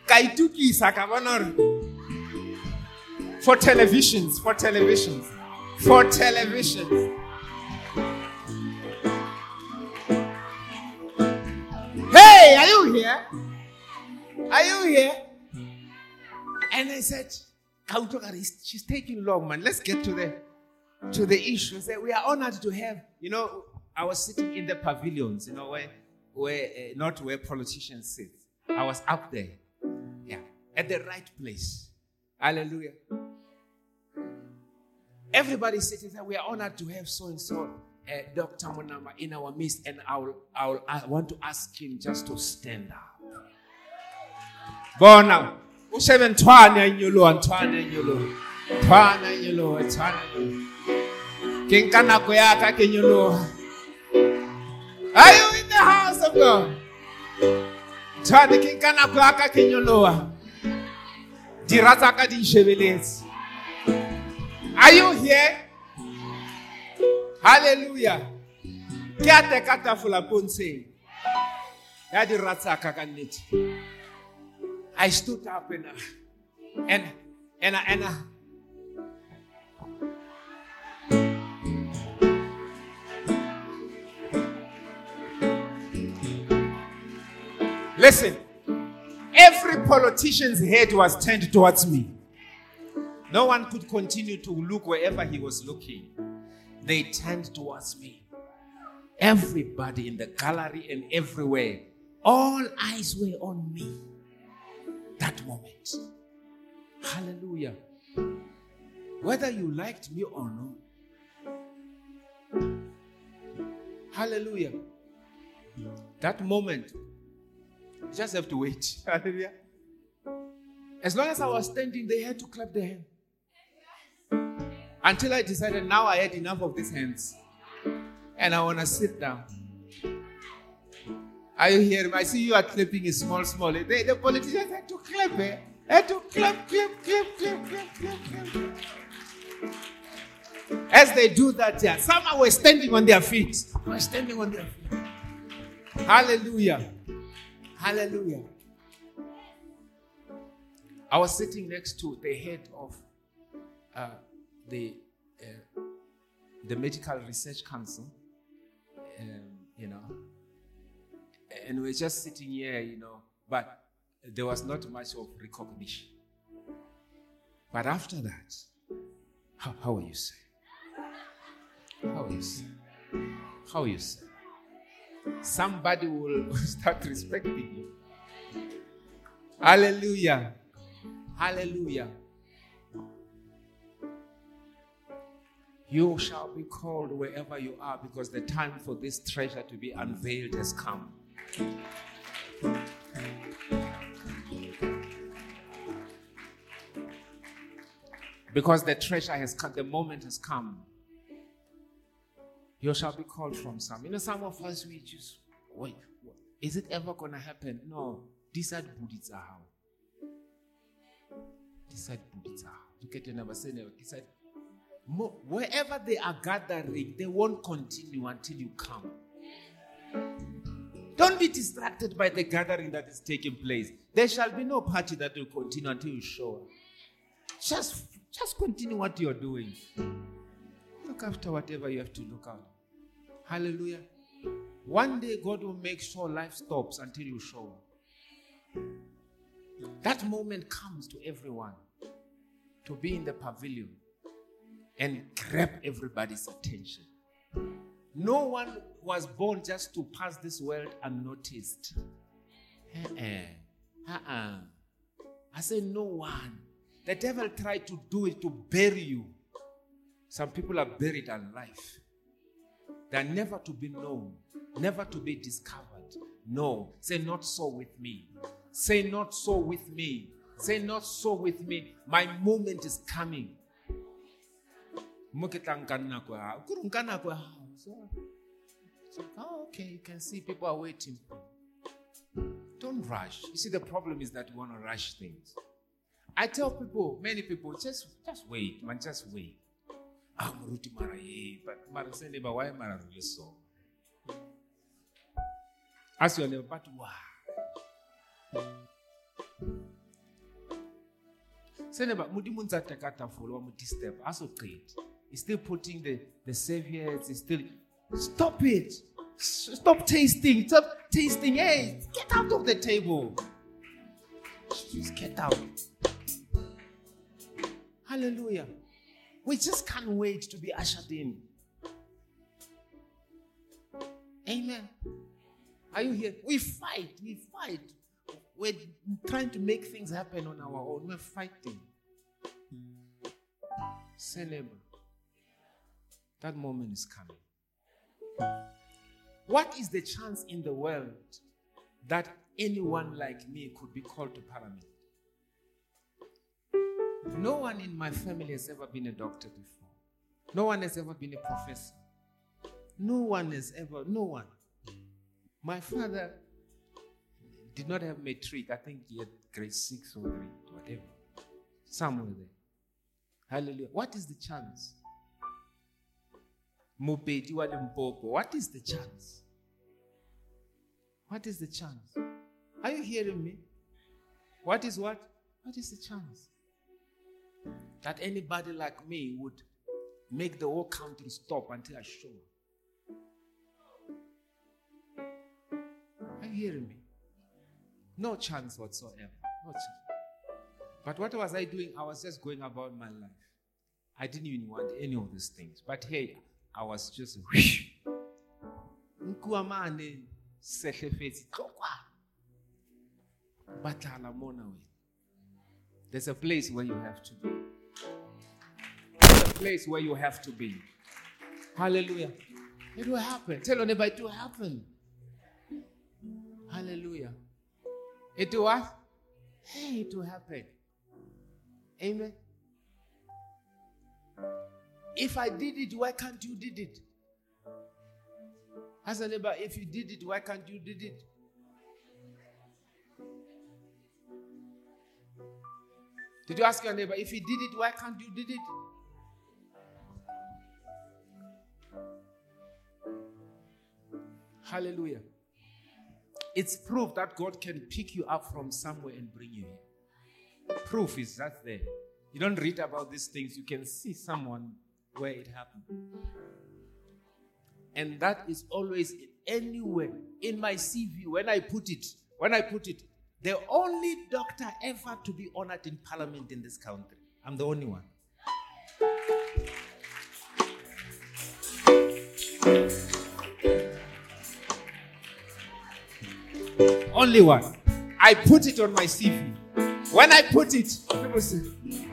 Ka itukisa, ka bona For televisions, for televisions, for televisions. Hey, are you here? Are you here? And I said, "Ka utlwa ka re, she's taking long, man. Let's get to the to the issue. Said, we are honored to have, you know, I was sitting in the pavilions, you know, where where uh, not where politicians sit. I was up there. Yeah. At the right place. Hallelujah. Everybody sitting there. We are honored to have so and so uh, Dr. Monama in our midst, and I will, I want to ask him just to stand up. Bona, ushebe inyuluwa, ntwana inyuluwa, ntwana inyuluwa, ntwana inyuluwa. Ke nka nako ya ka ke nyoloha. Are you in the house of God? Tshwane ke nka nako ya ka ke. Dira tsa ka di nshebeletse. Are you here? Hallelujah. ke a teka tafola pontsheng ya diratsaka ka nnete i stood up and uh, and and uh, and, and Listen, every politician's head was turned towards me. No one could continue to look wherever he was looking. They turned towards me. Everybody in the gallery and everywhere, all eyes were on me. That moment. Hallelujah. Whether you liked me or not. Hallelujah. That moment, you just have to wait. Hallelujah. As long as I was standing, they had to clap their hands. Until I decided now I had enough of these hands. And I want to sit down. Are you hearing? I see you are clapping is small, small. They, the politicians had to clap. Eh? Had to clap, clap, clap, clap, clap, clap, clap. As they do that, yeah, some were standing on their feet. Were standing on their feet. Hallelujah. Hallelujah. I was sitting next to the head of uh, the uh, the Medical Research Council, um, you know, and we are just sitting here, you know, but there was not much of recognition. But after that, how, how are you, sir? How are you, sir? How are you, sir? Somebody will [LAUGHS] start respecting you. Hallelujah. Hallelujah. You shall be called wherever you are because the time for this treasure to be unveiled has come. Because the treasure has come, the moment has come. You shall be called from some. You know, some of us, we just, wait, is it ever going to happen? No. Decide Buddhist how. Decide Buddhist how. Look at your neighbor, say. Decide. Wherever they are gathering, they won't continue until you come. Don't be distracted by the gathering that is taking place. There shall be no party that will continue until you show up. Just, just continue what you're doing. Look after whatever you have to look out. Hallelujah. One day God will make sure life stops until you show up. That moment comes to everyone to be in the pavilion and grab everybody's attention. No one was born just to pass this world unnoticed. Uh-uh. Uh-uh. I say, no one. The devil tried to do it to bury you. Some people are buried alive. They are never to be known, never to be discovered. No. Say, not so with me. Say, not so with me. Say, not so with me. My moment is coming. So, oh, okay, you can see people are waiting. Don't rush. You see, the problem is that we want to rush things. I tell people, many people, just just wait, man, just wait. Ah, Maruti Mara, but Mara Seneba, why Mara so? As your neighbor, but why? Seneba, Mudimunza Takata follow Muti step, also great. He's still putting the, the saviors, he's still stop it. Stop tasting. Stop tasting. Hey, get out of the table. Just get out. Hallelujah. We just can't wait to be ushered in. Amen. Are you here? We fight. We fight. We're trying to make things happen on our own. We're fighting. Celebrate. That moment is coming. What is the chance in the world that anyone like me could be called to Parliament? No one in my family has ever been a doctor before. No one has ever been a professor. No one has ever, no one. My father did not have matric. I think he had grade six or three, whatever. Somewhere there. Hallelujah. What is the chance? Mopedi wa Limpopo. What is the chance? What is the chance? Are you hearing me? What is what? What is the chance? That anybody like me would make the whole country stop until I show up. Are you hearing me? No chance whatsoever. No chance. But what was I doing? I was just going about my life. I didn't even want any of these things. But hey, I was just nkuamane sehlefetse tlokwa. Batlala mona wena. There's a place where you have to be. There's a place where you have to be. Hallelujah. It will happen. Tell your neighbor it will happen. Hallelujah. It will what hey it will happen. Amen if I did it, why can't you did it? Ask a neighbor, if you did it, why can't you did it? Did you ask your neighbor, if he did it, why can't you did it? Hallelujah. It's proof that God can pick you up from somewhere and bring you here. Proof is that there. You don't read about these things, you can see someone where it happened. And that is always anywhere in my CV when I put it. When I put it, the only doctor ever to be honored in parliament in this country. I'm the only one. Only one. I put it on my CV. When I put it, people say,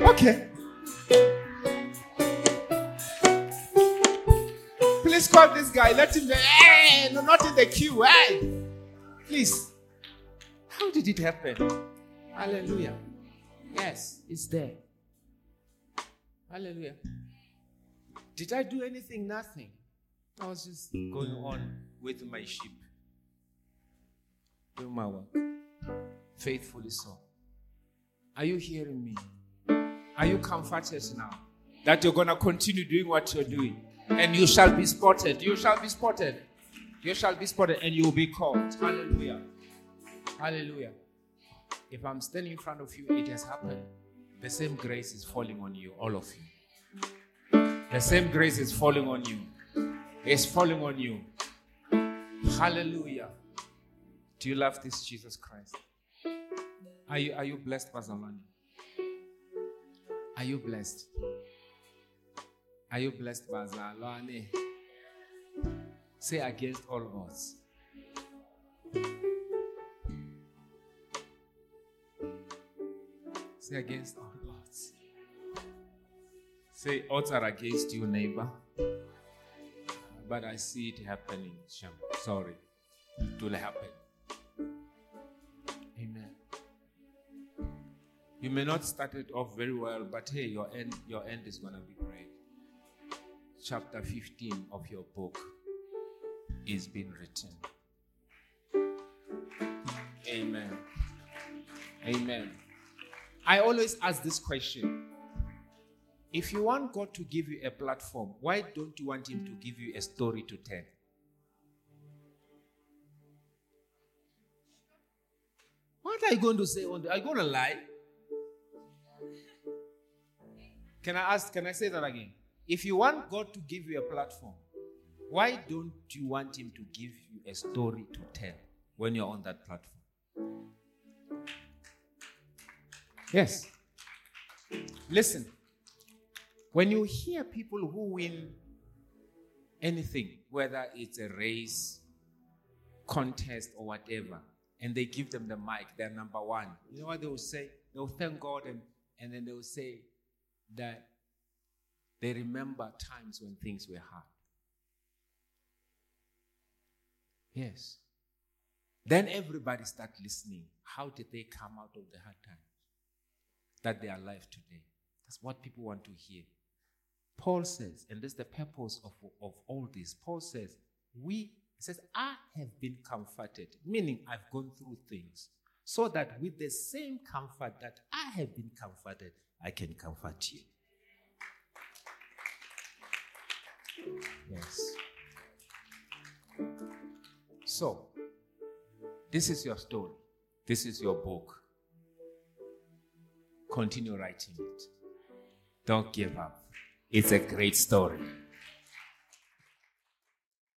okay. Call this guy. Let him. Hey, no, not in the queue. Hey, please. How did it happen? Hallelujah. Yes, it's there. Hallelujah. Did I do anything? Nothing. I was just going on with my sheep. Doing my work. Faithfully so. Are you hearing me? Are you comforted now? That you're going to continue doing what you're doing. And you shall be spotted. You shall be spotted. You shall be spotted and you will be called. Hallelujah. Hallelujah. If I'm standing in front of you, it has happened. The same grace is falling on you, all of you. The same grace is falling on you. It's falling on you. Hallelujah. Do you love this Jesus Christ? Are you, are you blessed, Bazalani? Are you blessed? Are you blessed, Bazalani? Say against all odds. Say against all odds. Say odds are against you, neighbor. But I see it happening, Sorry. It will happen. Amen. You may not start it off very well, but hey, your end, your end is gonna be great. Chapter 15 of your book is being written. Amen. Amen. I always ask this question. If you want God to give you a platform, why don't you want Him to give you a story to tell? What are you going to say? Are you going to lie? Can I ask? Can I say that again? If you want God to give you a platform, why don't you want Him to give you a story to tell when you're on that platform? Yes. Listen. When you hear people who win anything, whether it's a race, contest, or whatever, and they give them the mic, they're number one. You know what they will say? They will thank God and, and then they will say that they remember times when things were hard. Yes. Then everybody start listening. How did they come out of the hard times? That they are alive today. That's what people want to hear. Paul says, and this is the purpose of, of all this. Paul says, we says, I have been comforted, meaning I've gone through things, so that with the same comfort that I have been comforted, I can comfort you. Yes. So, this is your story. This is your book. Continue writing it. Don't give up. It's a great story.